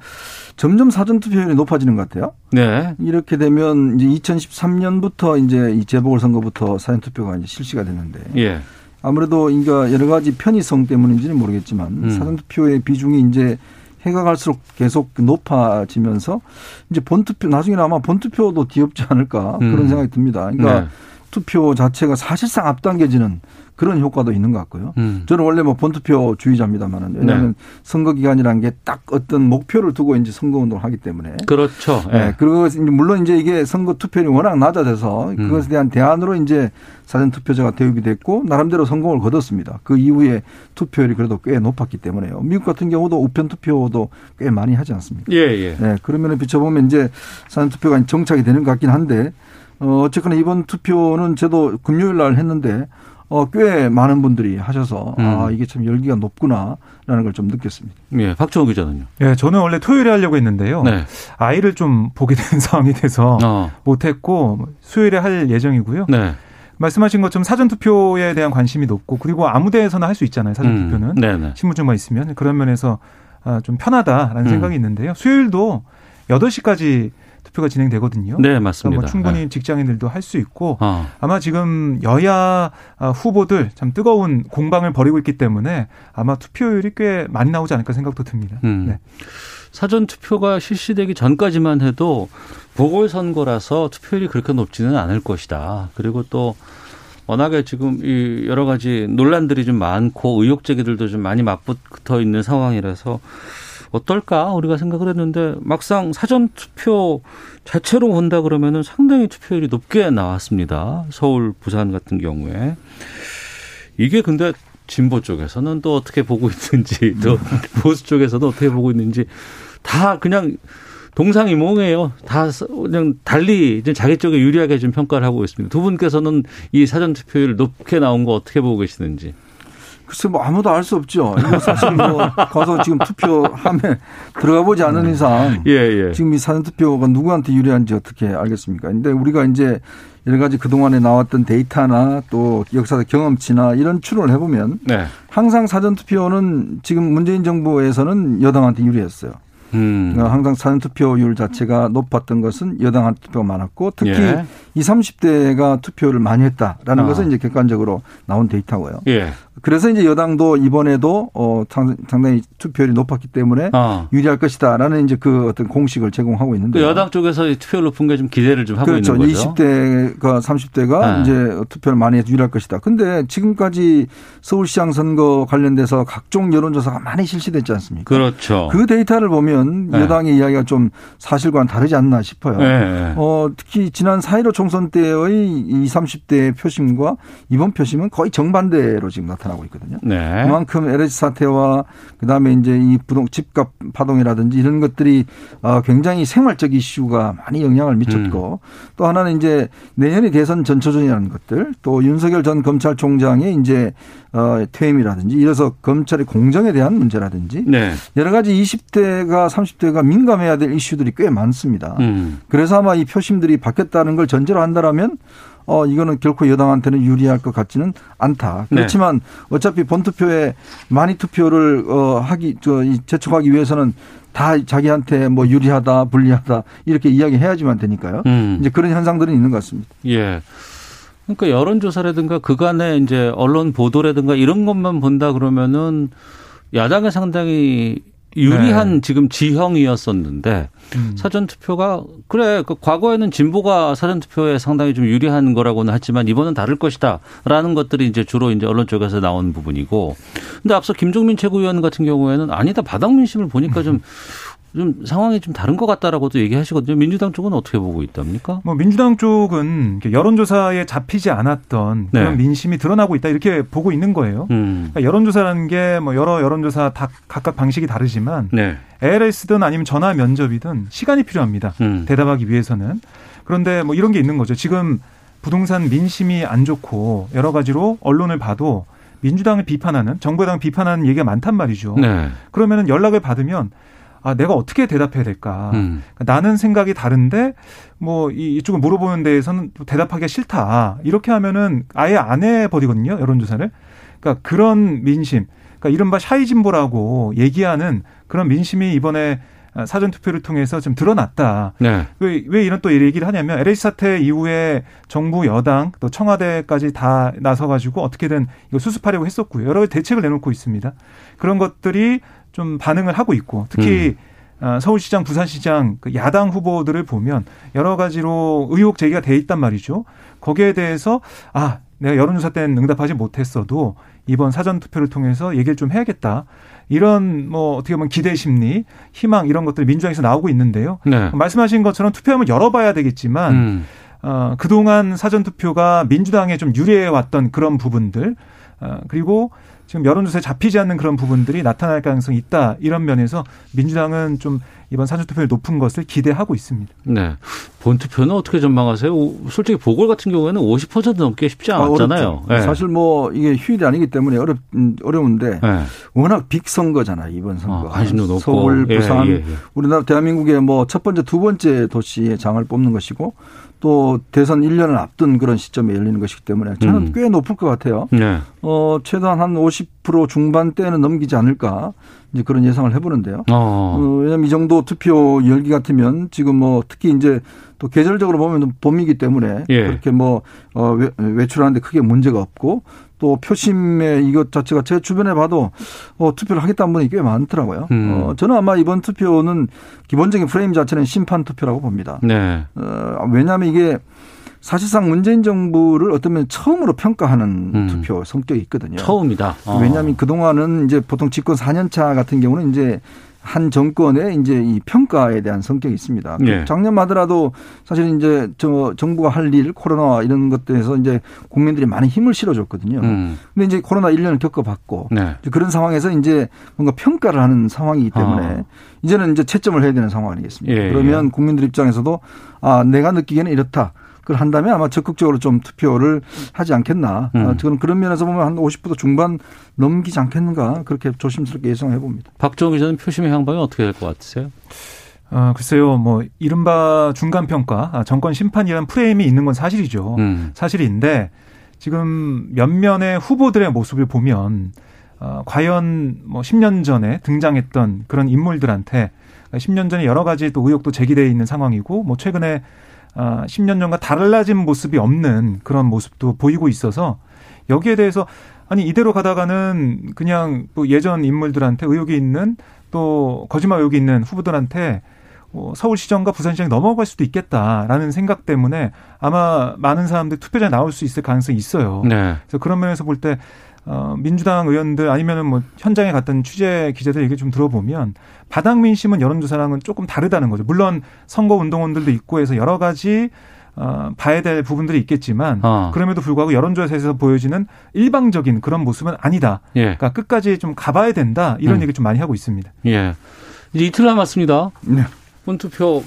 점점 사전 투표율이 높아지는 것 같아요. 네. 이렇게 되면 이제 2013년부터 이제 이 재보궐선거부터 사전 투표가 이제 실시가 됐는데. 예. 아무래도 그러니까 여러 가지 편의성 때문인지는 모르겠지만 음. 사전 투표의 비중이 이제 해가 갈수록 계속 높아지면서 이제 본투표 나중에는 아마 본투표도 뒤엎지 않을까 그런 음. 생각이 듭니다. 그러니까 네. 투표 자체가 사실상 앞당겨지는 그런 효과도 있는 것 같고요. 음. 저는 원래 뭐 본투표 주의자입니다만은 왜냐하면 네. 선거 기간이라는 게 딱 어떤 목표를 두고 이제 선거 운동을 하기 때문에 그렇죠. 네. 네. 그리고 물론 이제 이게 선거 투표율이 워낙 낮아져서 음. 그것에 대한 대안으로 이제 사전 투표제가 대입이 됐고 나름대로 성공을 거뒀습니다. 그 이후에 투표율이 그래도 꽤 높았기 때문에요. 미국 같은 경우도 우편 투표도 꽤 많이 하지 않습니까? 예, 예. 네, 그러면은 비춰보면 이제 사전 투표가 정착이 되는 것 같긴 한데 어, 어쨌거나 이번 투표는 저도 금요일 날 했는데 어, 꽤 많은 분들이 하셔서 음. 아, 이게 참 열기가 높구나라는 걸 좀 느꼈습니다. 예, 박정호 기자는요? 예, 저는 원래 토요일에 하려고 했는데요. 네. 아이를 좀 보게 된 상황이 돼서 어. 못했고 수요일에 할 예정이고요. 네. 말씀하신 것처럼 사전 투표에 대한 관심이 높고 그리고 아무 데에서나 할 수 있잖아요. 사전 음. 투표는 음. 신분증만 있으면 그런 면에서 아, 좀 편하다라는 음. 생각이 있는데요. 수요일도 8시까지 투표가 진행되거든요. 네, 맞습니다. 뭐 충분히 네. 직장인들도 할 수 있고 어. 아마 지금 여야 아, 후보들 참 뜨거운 공방을 벌이고 있기 때문에 아마 투표율이 꽤 많이 나오지 않을까 생각도 듭니다. 음. 네. 사전 투표가 실시되기 전까지만 해도 보궐선거라서 투표율이 그렇게 높지는 않을 것이다. 그리고 또 워낙에 지금 이 여러 가지 논란들이 좀 많고 의혹 제기들도 좀 많이 맞붙어 있는 상황이라서 어떨까 우리가 생각을 했는데 막상 사전 투표 자체로 본다 그러면은 상당히 투표율이 높게 나왔습니다. 서울, 부산 같은 경우에 이게 근데 진보 쪽에서는 또 어떻게 보고 있는지 또 보수 쪽에서도 어떻게 보고 있는지 다 그냥 동상이몽이에요. 다 그냥 달리 이제 자기 쪽에 유리하게 좀 평가를 하고 있습니다. 두 분께서는 이 사전 투표율 높게 나온 거 어떻게 보고 계시는지. 글쎄 뭐 아무도 알 수 없죠. 이거 사실 뭐 가서 지금 투표함에 들어가 보지 않은 이상 예, 예. 지금 이 사전 투표가 누구한테 유리한지 어떻게 알겠습니까? 근데 우리가 이제 여러 가지 그동안에 나왔던 데이터나 또 역사적 경험치나 이런 추론을 해보면 네. 항상 사전 투표는 지금 문재인 정부에서는 여당한테 유리했어요. 음. 어, 항상 사전 투표율 자체가 높았던 것은 여당한테 투표가 많았고 특히 예. 20, 30대가 투표를 많이 했다라는 아. 것은 이제 객관적으로 나온 데이터고요. 예. 그래서 이제 여당도 이번에도 어 상당히 투표율이 높았기 때문에 어. 유리할 것이다라는 이제 그 어떤 공식을 제공하고 있는데 여당 쪽에서 투표율 높은 게 좀 기대를 좀 하고 그렇죠. 있는 거죠. 20대가 30대가 네. 이제 투표를 많이 해서 유리할 것이다. 근데 지금까지 서울시장 선거 관련돼서 각종 여론조사가 많이 실시됐지 않습니까? 그렇죠. 그 데이터를 보면 네. 여당의 이야기가 좀 사실과는 다르지 않나 싶어요. 네. 어 특히 지난 4.15 총선 때의 20, 30대 표심과 이번 표심은 거의 정반대로 지금 나타나고 있거든요. 네. 그만큼 LH 사태와 그다음에 이제 이 부동 집값 파동이라든지 이런 것들이 어, 굉장히 생활적 이슈가 많이 영향을 미쳤고 음. 또 하나는 이제 내년에 대선 전초전이라는 것들 또 윤석열 전 검찰총장의 이제 어, 퇴임이라든지 이래서 검찰의 공정에 대한 문제라든지 네. 여러 가지 20대가 30대가 민감해야 될 이슈들이 꽤 많습니다. 음. 그래서 아마 이 표심들이 바뀌었다는 걸 전제로 한다라면 어 이거는 결코 여당한테는 유리할 것 같지는 않다. 네. 그렇지만 네. 어차피 본투표에 많이 투표를 어 하기 저 제촉하기 위해서는 다 자기한테 뭐 유리하다 불리하다 이렇게 이야기 해야지만 되니까요. 음. 이제 그런 현상들은 있는 것 같습니다. 예. 그러니까 여론조사라든가 그간의 이제 언론 보도라든가 이런 것만 본다 그러면은 야당에 상당히 유리한 네. 지금 지형이었었는데 음. 사전 투표가 그래 그 과거에는 진보가 사전 투표에 상당히 좀 유리한 거라고는 했지만 이번은 다를 것이다라는 것들이 이제 주로 이제 언론 쪽에서 나온 부분이고 근데 앞서 김종민 최고위원 같은 경우에는 아니다 바닥 민심을 보니까 좀 좀 상황이 좀 다른 것 같다라고도 얘기하시거든요. 민주당 쪽은 어떻게 보고 있답니까? 뭐 민주당 쪽은 여론조사에 잡히지 않았던 그런 네. 민심이 드러나고 있다 이렇게 보고 있는 거예요. 음. 그러니까 여론조사라는 게 뭐 여러 여론조사 다 각각 방식이 다르지만 네. ALS든 아니면 전화 면접이든 시간이 필요합니다. 음. 대답하기 위해서는 그런데 뭐 이런 게 있는 거죠. 지금 부동산 민심이 안 좋고 여러 가지로 언론을 봐도 민주당을 비판하는 정부당 비판하는 얘기가 많단 말이죠. 네. 그러면은 연락을 받으면 아, 내가 어떻게 대답해야 될까. 음. 그러니까 나는 생각이 다른데 뭐 이쪽을 물어보는 데에서는 대답하기가 싫다. 이렇게 하면은 아예 안 해버리거든요. 여론조사를. 그러니까 그런 민심. 그러니까 이른바 샤이진보라고 얘기하는 그런 민심이 이번에 사전 투표를 통해서 좀 드러났다. 네. 왜, 왜 이런 또 얘기를 하냐면 LH 사태 이후에 정부 여당 또 청와대까지 다 나서 가지고 어떻게든 이거 수습하려고 했었고요. 여러 대책을 내놓고 있습니다. 그런 것들이 좀 반응을 하고 있고 특히 음. 서울시장, 부산시장 그 야당 후보들을 보면 여러 가지로 의혹 제기가 돼 있단 말이죠. 거기에 대해서 아 내가 여론조사 때는 응답하지 못했어도 이번 사전 투표를 통해서 얘기를 좀 해야겠다. 이런 뭐 어떻게 보면 기대 심리, 희망 이런 것들이 민주당에서 나오고 있는데요. 네. 말씀하신 것처럼 투표하면 열어봐야 되겠지만 음. 어, 그동안 사전 투표가 민주당에 좀 유리해 왔던 그런 부분들 어, 그리고 지금 여론조사에 잡히지 않는 그런 부분들이 나타날 가능성이 있다. 이런 면에서 민주당은 좀 이번 사전투표율 높은 것을 기대하고 있습니다. 네. 본투표는 어떻게 전망하세요? 솔직히 보궐 같은 경우에는 50% 넘기 쉽지 아, 않았잖아요. 아, 네. 사실 뭐 이게 휴일이 아니기 때문에 어렵, 음, 어려운데 네. 워낙 빅 선거잖아요. 이번 선거. 아, 관심도 높고. 서울, 예, 부산. 예, 예, 예. 우리나라 대한민국의 뭐 첫 번째, 두 번째 도시의 장을 뽑는 것이고 또 대선 1년을 앞둔 그런 시점에 열리는 것이기 때문에 저는 음. 꽤 높을 것 같아요. 네. 어, 최소한 한 50% 중반대는 넘기지 않을까 이제 그런 예상을 해보는데요. 어. 어, 왜냐하면 이 정도 투표 열기 같으면 지금 뭐 특히 이제 또 계절적으로 보면 봄이기 때문에 예. 그렇게 뭐 어, 외출하는데 크게 문제가 없고 또 표심의 이것 자체가 제 주변에 봐도 어, 투표를 하겠다는 분이 꽤 많더라고요. 음. 어, 저는 아마 이번 투표는 기본적인 프레임 자체는 심판 투표라고 봅니다. 네. 어, 왜냐하면 이게 사실상 문재인 정부를 어떤 면 처음으로 평가하는 음. 투표 성격이 있거든요. 처음이다. 어. 왜냐하면 그동안은 이제 보통 집권 4년 차 같은 경우는 이제 한 정권의 이제 이 평가에 대한 성격이 있습니다. 예. 작년마더라도 사실 이제 저 정부가 할 일 코로나 이런 것들에서 이제 국민들이 많은 힘을 실어줬거든요. 음. 근데 이제 코로나 1년을 겪어봤고 네. 그런 상황에서 이제 뭔가 평가를 하는 상황이기 때문에 아. 이제는 이제 채점을 해야 되는 상황 아니겠습니까? 예. 그러면 예. 국민들 입장에서도 아 내가 느끼기에는 이렇다. 그걸 한다면 아마 적극적으로 좀 투표를 하지 않겠나. 음. 아, 저는 그런 면에서 보면 한 50% 중반 넘기지 않겠는가 그렇게 조심스럽게 예상해 봅니다. 박정희 기자는 표심의 향방이 어떻게 될 것 같으세요? 어, 글쎄요, 뭐, 이른바 중간평가, 아, 정권 심판이라는 프레임이 있는 건 사실이죠. 음. 사실인데, 지금 몇면의 후보들의 모습을 보면, 어, 과연 뭐 10년 전에 등장했던 그런 인물들한테 10년 전에 여러 가지 또 의혹도 제기되어 있는 상황이고, 뭐 최근에 아, 10년 전과 달라진 모습이 없는 그런 모습도 보이고 있어서 여기에 대해서 아니 이대로 가다가는 그냥 또 예전 인물들한테 의혹이 있는 또 거짓말 의혹이 있는 후보들한테 어, 서울시정과 부산시장 넘어갈 수도 있겠다라는 생각 때문에 아마 많은 사람들 투표장에 나올 수 있을 가능성이 있어요. 네. 그래서 그런 면에서 볼 때 어, 민주당 의원들 아니면은 뭐 현장에 갔던 취재 기자들 얘기 좀 들어보면 바닥 민심은 여론조사랑은 조금 다르다는 거죠. 물론 선거 운동원들도 있고 해서 여러 가지 어, 봐야 될 부분들이 있겠지만 어. 그럼에도 불구하고 여론조사에서 보여지는 일방적인 그런 모습은 아니다. 예. 그러니까 끝까지 좀 가봐야 된다 이런 음. 얘기 좀 많이 하고 있습니다. 예. 이제 이틀 남았습니다. 네. 본투표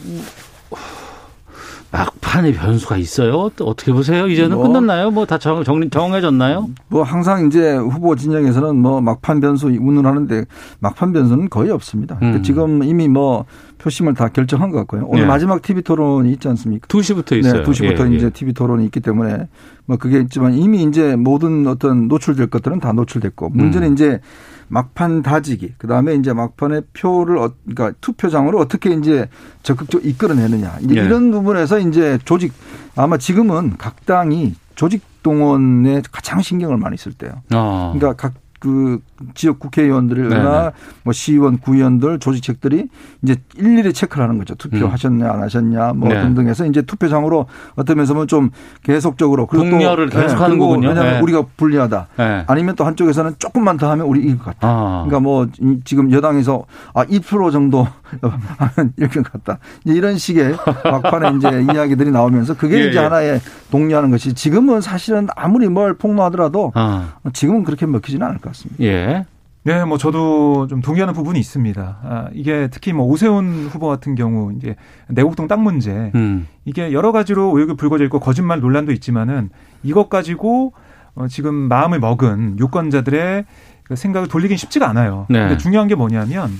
막판에 변수가 있어요? 어떻게 보세요? 이제는 뭐, 끝났나요? 뭐 다 정, 정, 정해졌나요? 뭐 항상 이제 후보 진영에서는 뭐 막판 변수 운운하는데 막판 변수는 거의 없습니다. 그러니까 음. 지금 이미 뭐 표심을 다 결정한 것 같고요. 오늘 네. 마지막 TV 토론이 있지 않습니까? 2시부터 있어요. 네, 2시부터 예, 이제 예. TV 토론이 있기 때문에 뭐 그게 있지만 이미 이제 모든 어떤 노출될 것들은 다 노출됐고 문제는 음. 이제 막판 다지기, 그 다음에 이제 막판에 표를, 어, 그러니까 투표장으로 어떻게 이제 적극적으로 이끌어내느냐. 이제 네. 이런 부분에서 이제 조직, 아마 지금은 각 당이 조직 동원에 가장 신경을 많이 쓸 때요. 어. 그러니까 각 그 지역 국회의원들이나 네, 네. 뭐 시의원, 구의원들, 조직책들이 이제 일일이 체크를 하는 거죠. 투표하셨냐 안 하셨냐 뭐 네. 등등 해서 이제 투표장으로 어떤 면에서는 좀 계속적으로 그리고 또 계속 하는 거군요. 왜냐하면 네. 우리가 불리하다. 네. 아니면 또 한쪽에서는 조금만 더 하면 우리 이길 것 같다. 아. 그러니까 뭐 지금 여당에서 아 2% 정도 하면 이길 것 같다. 이런 식의 막판에 이제 이야기들이 나오면서 그게 예, 이제 예. 하나의 동료하는 것이 지금은 사실은 아무리 뭘 폭로하더라도 아. 지금은 그렇게 먹히지는 않을 것 같습 니다. 같습니다. 예. 네, 뭐 저도 좀 동의하는 부분이 있습니다. 아, 이게 특히 뭐 오세훈 후보 같은 경우 이제 내곡동 땅 문제 음. 이게 여러 가지로 의혹이 불거져 있고 거짓말 논란도 있지만은 이것 가지고 어, 지금 마음을 먹은 유권자들의 그 생각을 돌리긴 쉽지가 않아요. 네. 근데 중요한 게 뭐냐면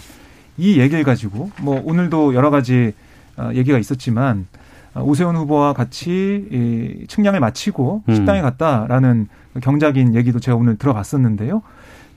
이 얘기를 가지고 뭐 오늘도 여러 가지 어, 얘기가 있었지만 어, 오세훈 후보와 같이 이 측량을 마치고 음. 식당에 갔다라는 경작인 얘기도 제가 오늘 들어봤었는데요.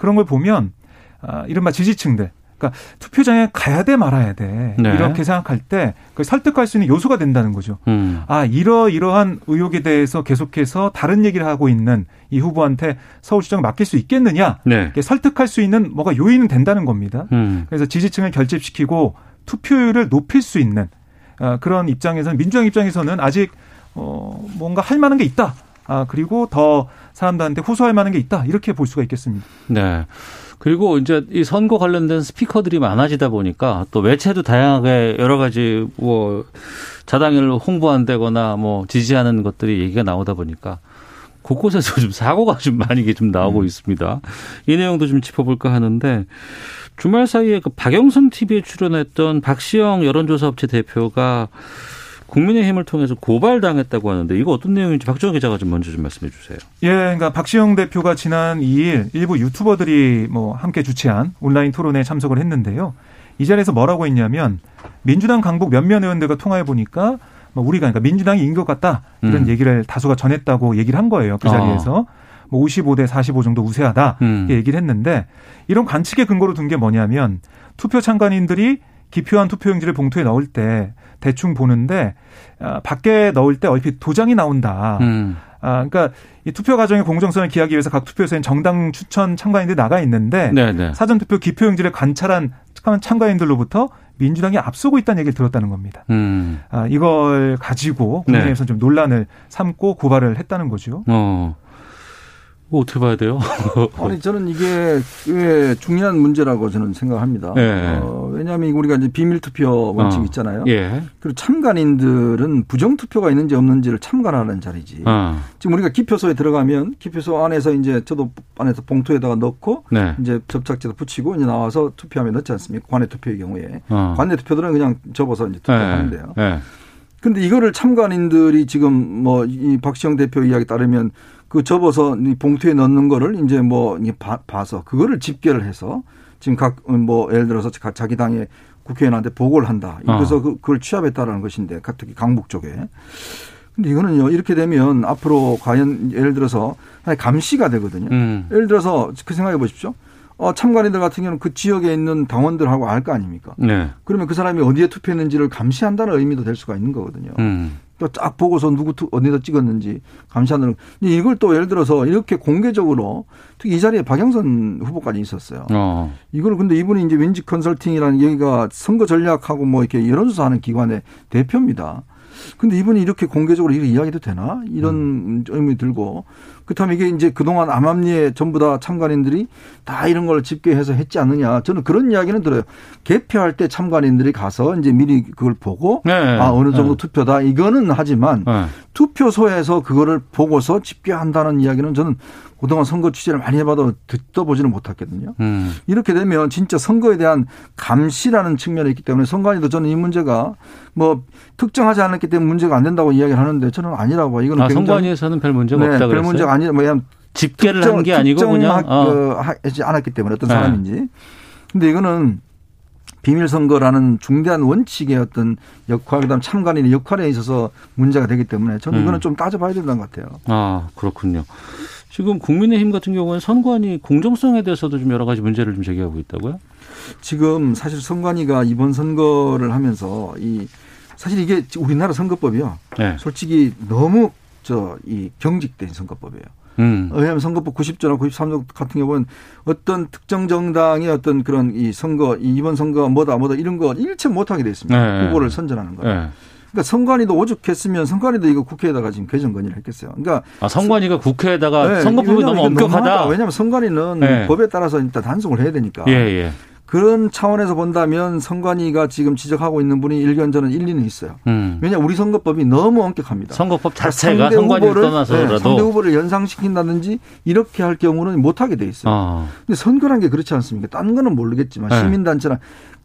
그런 걸 보면 아, 이른바 지지층들 그러니까 투표장에 가야 돼 말아야 돼 네. 이렇게 생각할 때 그걸 설득할 수 있는 요소가 된다는 거죠. 음. 아 이러 이러한 의혹에 대해서 계속해서 다른 얘기를 하고 있는 이 후보한테 서울시장 맡길 수 있겠느냐 네. 설득할 수 있는 뭐가 요인은 된다는 겁니다. 음. 그래서 지지층을 결집시키고 투표율을 높일 수 있는 아, 그런 입장에서는 민주당 입장에서는 아직 어 뭔가 할 만한 게 있다. 아 그리고 더 사람들한테 호소할 만한 게 있다 이렇게 볼 수가 있겠습니다. 네. 그리고 이제 이 선거 관련된 스피커들이 많아지다 보니까 또 매체도 다양하게 여러 가지 뭐 자당을 홍보한다거나 뭐 지지하는 것들이 얘기가 나오다 보니까 곳곳에서 좀 사고가 좀 많이 좀 나오고 음. 있습니다. 이 내용도 좀 짚어볼까 하는데 주말 사이에 그 박영선 TV에 출연했던 박시영 여론조사 업체 대표가 국민의힘을 통해서 고발당했다고 하는데 이거 어떤 내용인지 박정희 기자가 좀 먼저 좀 말씀해 주세요. 예, 그러니까 박시영 대표가 지난 2일 일부 유튜버들이 뭐 함께 주최한 온라인 토론에 참석을 했는데요. 이 자리에서 뭐라고 했냐면 민주당 강북 몇몇 의원들과 통화해 보니까 뭐 우리가 그러니까 민주당이 인것 같다 이런 음. 얘기를 다수가 전했다고 얘기를 한 거예요. 그 자리에서. 어. 뭐 55대 45 정도 우세하다 음. 이렇게 얘기를 했는데 이런 관측의 근거로 둔 게 뭐냐면 투표 참관인들이 기표한 투표용지를 봉투에 넣을 때 대충 보는데 아, 밖에 넣을 때 얼핏 도장이 나온다. 음. 아, 그러니까 이 투표 과정의 공정성을 기하기 위해서 각 투표소엔 정당 추천 참가인들이 나가 있는데 네네. 사전 투표 기표용지를 관찰한 참가인들로부터 민주당이 앞서고 있다는 얘기를 들었다는 겁니다. 음. 아, 이걸 가지고 국민의힘에서 네. 좀 논란을 삼고 고발을 했다는 거죠. 어. 어떻게 봐야 돼요? 아니 저는 이게 꽤 중요한 문제라고 저는 생각합니다. 예. 어, 왜냐하면 우리가 이제 비밀 투표 원칙 어. 있잖아요. 예. 그리고 참관인들은 부정 투표가 있는지 없는지를 참관하는 자리지. 어. 지금 우리가 기표소에 들어가면 기표소 안에서 이제 저도 안에서 봉투에다가 넣고 네. 이제 접착제도 붙이고 이제 나와서 투표하면 넣지 않습니까? 관내 투표의 경우에 어. 관내 투표들은 그냥 접어서 이제 투표하는데요. 예. 예. 근데 이거를 참관인들이 지금 뭐 이 박시영 대표 이야기 따르면 그 접어서 봉투에 넣는 거를 이제 뭐 봐서 그거를 집계를 해서 지금 각 뭐 예를 들어서 자기 당의 국회의원한테 보고를 한다. 그래서 어. 그, 그걸 취합했다라는 것인데 특히 강북 쪽에. 근데 이거는요 이렇게 되면 앞으로 과연 예를 들어서 감시가 되거든요. 음. 예를 들어서 그 생각해 보십시오. 어, 참관인들 같은 경우는 그 지역에 있는 당원들하고 알 거 아닙니까? 네. 그러면 그 사람이 어디에 투표했는지를 감시한다는 의미도 될 수가 있는 거거든요. 음. 또 쫙 보고서 누구 투, 어디다 찍었는지 감시하는. 이걸 또 예를 들어서 이렇게 공개적으로 특히 이 자리에 박영선 후보까지 있었어요. 어. 이걸 근데 이분이 이제 윈지 컨설팅이라는 여기가 선거 전략하고 뭐 이렇게 여론조사하는 기관의 대표입니다. 근데 이분이 이렇게 공개적으로 이렇게 이야기도 되나? 이런 음. 의문이 들고 그렇다면 이게 이제 그동안 암암리에 전부 다 참관인들이 다 이런 걸 집계해서 했지 않느냐. 저는 그런 이야기는 들어요. 개표할 때 참관인들이 가서 이제 미리 그걸 보고 네. 아, 어느 정도 네. 투표다. 이거는 하지만 네. 투표소에서 그거를 보고서 집계한다는 이야기는 저는 그동안 선거 취재를 많이 해봐도 듣도 보지는 못했거든요. 음. 이렇게 되면 진짜 선거에 대한 감시라는 측면이 있기 때문에 선관위도 저는 이 문제가 뭐 특정하지 않았기 때문에 문제가 안 된다고 이야기를 하는데 저는 아니라고 봐요. 이거는 아, 선관위에서는 별 문제가 네, 없다 그랬어요. 별 문제가 아니 뭐 집계를 한 게 아니고 그냥 어. 하지 않았기 때문에 어떤 네. 사람인지. 근데 이거는 비밀 선거라는 중대한 원칙의 어떤 역할 그다음 참관인의 역할에 있어서 문제가 되기 때문에 저는 음. 이거는 좀 따져봐야 된다는 것 같아요. 아 그렇군요. 지금 국민의힘 같은 경우는 선관위 공정성에 대해서도 좀 여러 가지 문제를 좀 제기하고 있다고요? 지금 사실 선관위가 이번 선거를 하면서 이 사실 이게 우리나라 선거법이요. 네. 솔직히 너무 저 이 경직된 선거법이에요. 음. 왜냐하면 선거법 90조나 93조 같은 경우는 어떤 특정 정당의 어떤 그런 이 선거 이번 선거 뭐다 뭐다 이런 거 일체 못하게 돼 있습니다. 네. 후보를 선전하는 거. 네. 그러니까 선관위도 오죽했으면 선관위도 이거 국회에다가 지금 개정 건의를 했겠어요. 그러니까 아, 선관위가 국회에다가 네, 선거법이 너무 엄격하다. 왜냐하면 선관위는 네. 법에 따라서 일단 단속을 해야 되니까. 예, 예. 그런 차원에서 본다면 선관위가 지금 지적하고 있는 분이 일견 저는 일리는 있어요. 음. 왜냐 우리 선거법이 너무 엄격합니다. 선거법 자체가 선관위를 떠나서라도 네, 상대 후보를 연상시킨다든지 이렇게 할 경우는 못하게 돼 있어요. 어. 근데 선거란 게 그렇지 않습니까? 딴 거는 모르겠지만 네. 시민단체나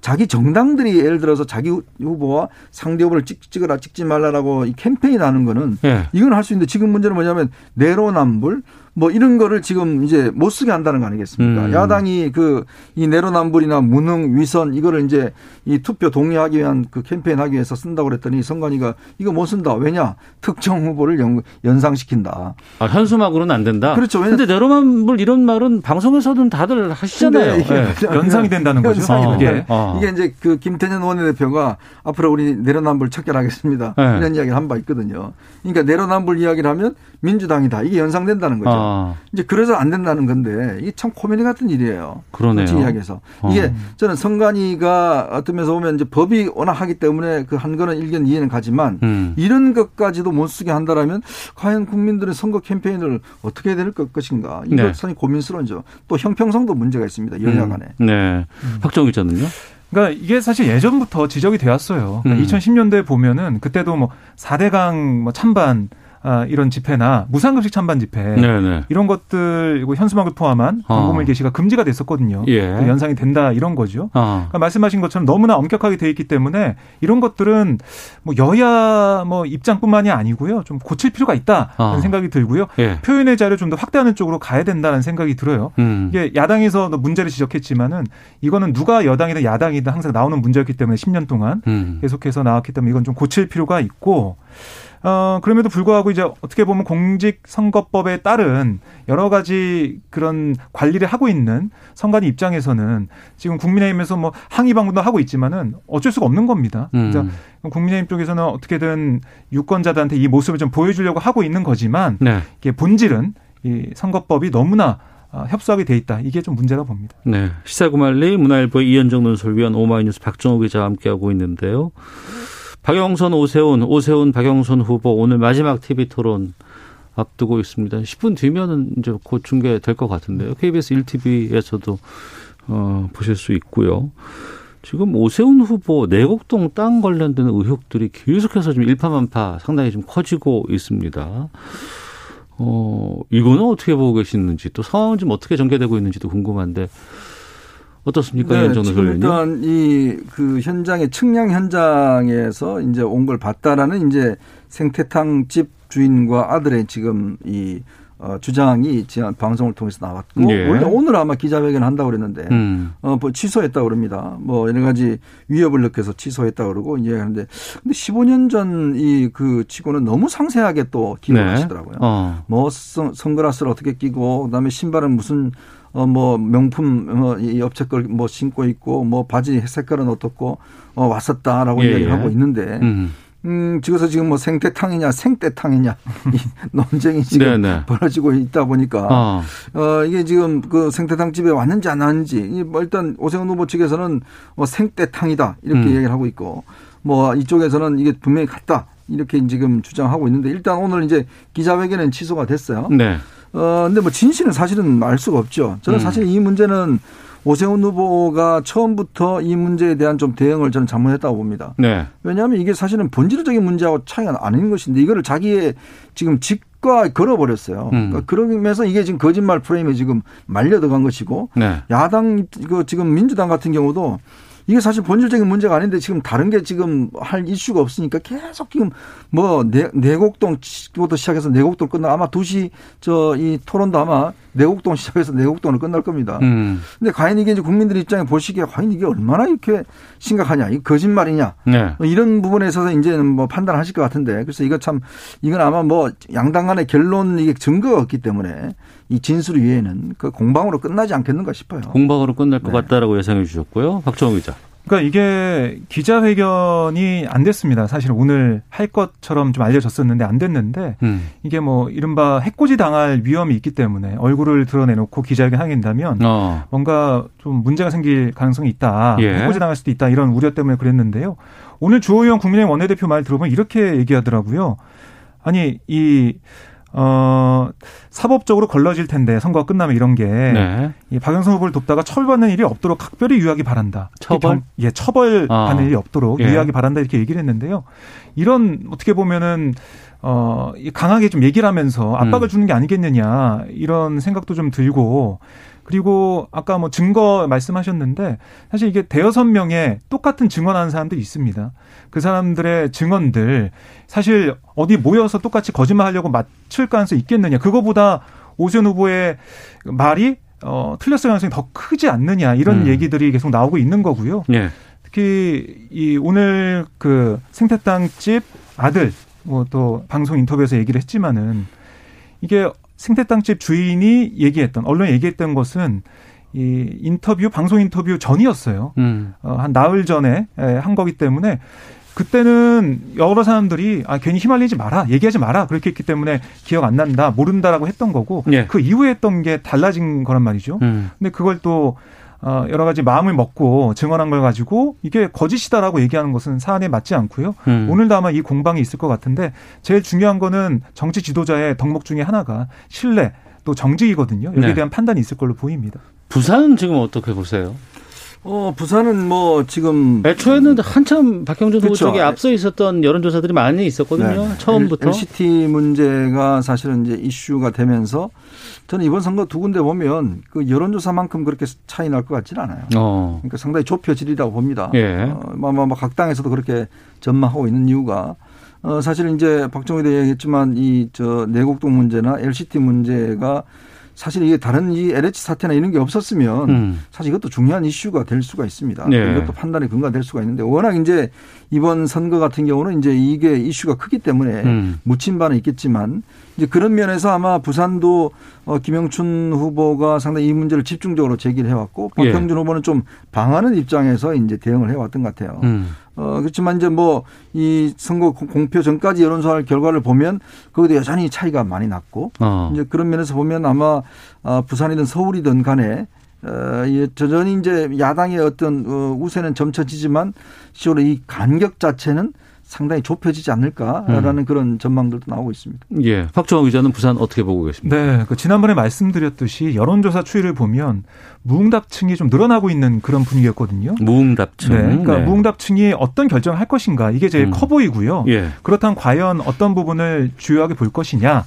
자기 정당들이 예를 들어서 자기 후보와 상대 후보를 찍, 찍어라 찍지 말라라고 이 캠페인 하는 거는 네. 이건 할 수 있는데 지금 문제는 뭐냐면 내로남불 뭐 이런 거를 지금 이제 못 쓰게 한다는 거 아니겠습니까? 음. 야당이 그 이 내로남불이나 무능 위선 이거를 이제 이 투표 동의하기 위한 그 캠페인 하기 위해서 쓴다고 그랬더니 선관위가 이거 못 쓴다. 왜냐? 특정 후보를 연, 연상시킨다. 아, 현수막으로는 안 된다. 그렇죠. 그런데 내로남불 이런 말은 방송에서는 다들 하시잖아요. 이게 네. 연상이 된다는 거죠. 연상이 어. 예. 어. 이게 이제 그 김태년 원내대표가 앞으로 우리 내로남불 척결하겠습니다. 네. 이런 이야기를 한 바 있거든요. 그러니까 내로남불 이야기를 하면 민주당이다. 이게 연상된다는 거죠. 아. 이제 그래서 안 된다는 건데 이게 참 코미디 같은 일이에요. 그러네요. 이야기해서 어. 이게 저는 선관위가 어떤 면에서 보면 이제 법이 워낙 하기 때문에 그 한 거는 일견 이해는 가지만 음. 이런 것까지도 못 쓰게 한다라면 과연 국민들의 선거 캠페인을 어떻게 해야 될 것인가 이거 네. 상당히 고민스러운죠. 또 형평성도 문제가 있습니다. 여야 음. 간에. 음. 네. 음. 박정 기자는요? 그러니까 이게 사실 예전부터 지적이 되었어요. 그러니까 음. 2010년도에 보면은 그때도 뭐 4대강 뭐 찬반 아, 이런 집회나 무상급식 찬반 집회 네네. 네. 이런 것들 그리고 현수막을 포함한 어. 광고물 게시가 금지가 됐었거든요. 예. 그 연상이 된다 이런 거죠. 어. 그러니까 말씀하신 것처럼 너무나 엄격하게 돼 있기 때문에 이런 것들은 뭐 여야 뭐 입장뿐만이 아니고요. 좀 고칠 필요가 있다는 어. 생각이 들고요. 예. 표현의 자를 좀 더 확대하는 쪽으로 가야 된다는 생각이 들어요. 음. 이게 야당에서 문제를 지적했지만은 이거는 누가 여당이든 야당이든 항상 나오는 문제였기 때문에 10년 동안 음. 계속해서 나왔기 때문에 이건 좀 고칠 필요가 있고 어, 그럼에도 불구하고 이제 어떻게 보면 공직선거법에 따른 여러 가지 그런 관리를 하고 있는 선관위 입장에서는 지금 국민의힘에서 뭐 항의 방문도 하고 있지만은 어쩔 수가 없는 겁니다. 음. 그래서 국민의힘 쪽에서는 어떻게든 유권자들한테 이 모습을 좀 보여주려고 하고 있는 거지만 네. 이게 본질은 이 선거법이 너무나 어, 협소하게 돼 있다. 이게 좀 문제가 봅니다. 네. 시사구말리 문화일보 이현정 논설위원 오마이뉴스 박정호 기자와 함께하고 있는데요. 박영선 오세훈, 오세훈 박영선 후보 오늘 마지막 TV 토론 앞두고 있습니다. 10분 뒤면은 이제 곧 중계될 것 같은데요. KBS 1TV에서도 어, 보실 수 있고요. 지금 오세훈 후보 내곡동 땅 관련된 의혹들이 계속해서 좀 일파만파 상당히 좀 커지고 있습니다. 어, 이거는 어떻게 보고 계시는지 또 상황은 좀 어떻게 전개되고 있는지도 궁금한데 어떻습니까, 네, 지금 의원님? 일단 이 그 현장의 측량 현장에서 이제 온 걸 봤다라는 이제 생태탕 집 주인과 아들의 지금 이 어, 주장이 지난 방송을 통해서 나왔고 예. 원래 오늘 아마 기자회견 한다고 그랬는데 음. 어, 뭐 취소했다 고 그럽니다. 뭐 여러 가지 위협을 느껴서 취소했다 고 그러고 이제 하는데 근데 15년 전 이 그 치고는 너무 상세하게 또 기록을 네. 하시더라고요. 어. 뭐 선, 선글라스를 어떻게 끼고 그다음에 신발은 무슨 어 뭐 명품 뭐이 업체 걸 뭐 신고 있고 뭐 바지 색깔은 어떻고 어 왔었다라고 예, 이야기를 예. 하고 있는데 음. 음, 지금서 지금 뭐 생태탕이냐 생떼탕이냐 이 논쟁이 지금 네네. 벌어지고 있다 보니까 어. 어, 이게 지금 그 생태탕 집에 왔는지 안 왔는지 이뭐 일단 오세훈 후보 측에서는 뭐 생떼탕이다 이렇게 음. 얘기를 하고 있고 뭐 이쪽에서는 이게 분명히 갔다 이렇게 지금 주장하고 있는데 일단 오늘 이제 기자회견은 취소가 됐어요. 네. 어, 근데 뭐 진실은 사실은 알 수가 없죠. 저는 음. 사실 이 문제는 오세훈 후보가 처음부터 이 문제에 대한 좀 대응을 저는 잘못했다고 봅니다. 네. 왜냐하면 이게 사실은 본질적인 문제하고 차이가 아닌 것인데 이거를 자기의 지금 직과 걸어버렸어요. 음. 그러니까 그러면서 이게 지금 거짓말 프레임에 지금 말려 들어간 것이고 네. 야당 그 지금 민주당 같은 경우도 이게 사실 본질적인 문제가 아닌데 지금 다른 게 지금 할 이슈가 없으니까 계속 지금 뭐 내, 내곡동부터 시작해서 내곡동 끝나 아마 2시 저 이 토론도 아마 내곡동 시작해서 내곡동으로 끝날 겁니다. 음. 근데 과연 이게 이제 국민들 입장에 보시기에 과연 이게 얼마나 이렇게 심각하냐, 이 거짓말이냐, 네. 뭐 이런 부분에 있어서 이제는 뭐 판단하실 것 같은데 그래서 이거 참 이건 아마 뭐 양당 간의 결론 이게 증거가 없기 때문에 이 진술 위에는 그 공방으로 끝나지 않겠는가 싶어요. 공방으로 끝날 네. 것 같다라고 예상해 주셨고요. 박정호 기자. 그러니까 이게 기자회견이 안 됐습니다. 사실 오늘 할 것처럼 좀 알려졌었는데 안 됐는데 음. 이게 뭐 이른바 해코지 당할 위험이 있기 때문에 얼굴을 드러내놓고 기자회견 하긴다면 어. 뭔가 좀 문제가 생길 가능성이 있다. 예. 해코지 당할 수도 있다. 이런 우려 때문에 그랬는데요. 오늘 주호영 국민의힘 원내대표 말 들어보면 이렇게 얘기하더라고요. 아니 이 어, 사법적으로 걸러질 텐데 선거가 끝나면 이런 게 네. 이 박영선 후보를 돕다가 처벌받는 일이 없도록 각별히 유의하기 바란다. 처벌? 경- 예, 처벌받는 아. 일이 없도록 예. 유의하기 바란다 이렇게 얘기를 했는데요. 이런 어떻게 보면은 어, 이 강하게 좀 얘기를 하면서 압박을 음. 주는 게 아니겠느냐 이런 생각도 좀 들고 그리고 아까 뭐 증거 말씀하셨는데 사실 이게 대여섯 명의 똑같은 증언하는 사람들이 있습니다. 그 사람들의 증언들 사실 어디 모여서 똑같이 거짓말하려고 맞출 가능성이 있겠느냐. 그거보다 오세훈 후보의 말이 어, 틀렸을 가능성이 더 크지 않느냐 이런 음. 얘기들이 계속 나오고 있는 거고요. 예. 특히 이 오늘 그 생태땅집 아들 뭐 또 방송 인터뷰에서 얘기를 했지만은 이게 생태땅집 주인이 얘기했던 언론에 얘기했던 것은 이 인터뷰 방송 인터뷰 전이었어요. 음. 어, 한 나흘 전에 에, 한 거기 때문에 그때는 여러 사람들이 아 괜히 휘말리지 마라 얘기하지 마라 그렇게 했기 때문에 기억 안 난다 모른다라고 했던 거고 예. 그 이후에 했던 게 달라진 거란 말이죠. 음. 근데 그걸 또 어, 여러 가지 마음을 먹고 증언한 걸 가지고 이게 거짓이다라고 얘기하는 것은 사안에 맞지 않고요. 음. 오늘도 아마 이 공방이 있을 것 같은데 제일 중요한 거는 정치 지도자의 덕목 중에 하나가 신뢰 또 정직이거든요. 여기에 네. 대한 판단이 있을 걸로 보입니다. 부산은 지금 어떻게 보세요? 어, 부산은 뭐 지금 애초에는 한참 박형준 후보. 쪽에 앞서 있었던 여론조사들이 많이 있었거든요. 네. 처음부터. LCT 문제가 사실은 이제 이슈가 되면서 저는 이번 선거 두 군데 보면 그 여론조사만큼 그렇게 차이 날 것 같지는 않아요. 어. 그러니까 상당히 좁혀지리라고 봅니다. 예. 어, 뭐, 뭐, 뭐, 각 당에서도 그렇게 전망하고 있는 이유가 어, 사실 이제 박정희도 얘기했지만 이 저 내곡동 문제나 LCT 문제가 사실 이게 다른 이 LH 사태나 이런 게 없었으면 음. 사실 이것도 중요한 이슈가 될 수가 있습니다. 네. 이것도 판단의 근거가 될 수가 있는데 워낙 이제 이번 선거 같은 경우는 이제 이게 이슈가 크기 때문에 음. 묻힌 바는 있겠지만 이제 그런 면에서 아마 부산도 어, 김영춘 후보가 상당히 이 문제를 집중적으로 제기를 해왔고 예. 박형준 후보는 좀 방하는 입장에서 이제 대응을 해왔던 것 같아요. 음. 어, 그렇지만 이제 뭐 이 선거 공- 공표 전까지 여론조사 결과를 보면 거기도 여전히 차이가 많이 났고 어. 이제 그런 면에서 보면 아마 아, 부산이든 서울이든 간에 어, 이 여전히 이제 야당의 어떤 어, 우세는 점쳐지지만 실제로 이 간격 자체는 상당히 좁혀지지 않을까라는 음. 그런 전망들도 나오고 있습니다. 예. 박정호 기자는 부산 어떻게 보고 계십니까? 네. 그 지난번에 말씀드렸듯이 여론조사 추이를 보면 무응답층이 좀 늘어나고 있는 그런 분위기였거든요. 무응답층. 네. 그러니까 네. 무응답층이 어떤 결정을 할 것인가 이게 제일 음. 커 보이고요. 예. 그렇다면 과연 어떤 부분을 주요하게 볼 것이냐.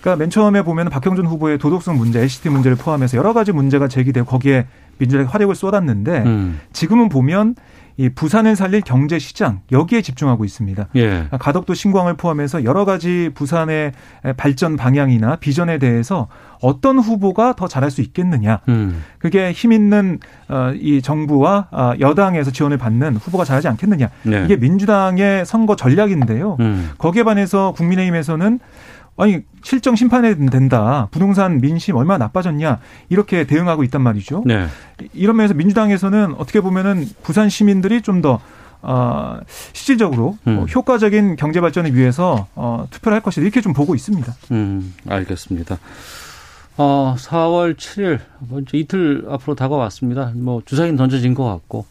그러니까 맨 처음에 보면 박형준 후보의 도덕성 문제, LCT 문제를 포함해서 여러 가지 문제가 제기되고 거기에 민주당이 화력을 쏟았는데 음. 지금은 보면 이 부산을 살릴 경제 시장 여기에 집중하고 있습니다. 예. 가덕도 신광을 포함해서 여러 가지 부산의 발전 방향이나 비전에 대해서 어떤 후보가 더 잘할 수 있겠느냐. 음. 그게 힘 있는 어, 이 정부와 어, 여당에서 지원을 받는 후보가 잘하지 않겠느냐. 네. 이게 민주당의 선거 전략인데요. 음. 거기에 반해서 국민의힘에서는 아니 실정 심판에 된다. 부동산 민심 얼마나 나빠졌냐 이렇게 대응하고 있단 말이죠. 네. 이런 면에서 민주당에서는 어떻게 보면은 부산 시민들이 좀더 어, 실질적으로 음. 어, 효과적인 경제 발전을 위해서 어, 투표를 할 것이다 이렇게 좀 보고 있습니다. 음, 알겠습니다. 어, 4월 7일 먼저 이틀 앞으로 다가왔습니다. 뭐 주사위는 던져진 것 같고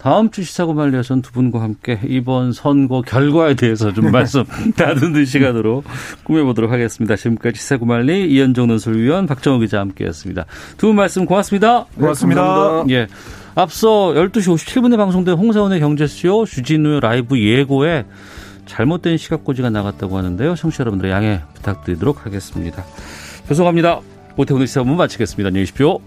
다음 주 시사고 말리에서는 두 분과 함께 이번 선거 결과에 대해서 좀 말씀 나누는 시간으로 꾸며보도록 하겠습니다. 지금까지 시사고 말리 이현종 논술위원 박정호 기자 함께했습니다. 두 분 말씀 고맙습니다. 고맙습니다. 예. 앞서 12시 57분에 방송된 홍사원의 경제쇼 주진우 라이브 예고에 잘못된 시각고지가 나갔다고 하는데요. 청취자 여러분들의 양해 부탁드리도록 하겠습니다. 죄송합니다. 오태훈의 시사본 마치겠습니다. 안녕히 계십시오.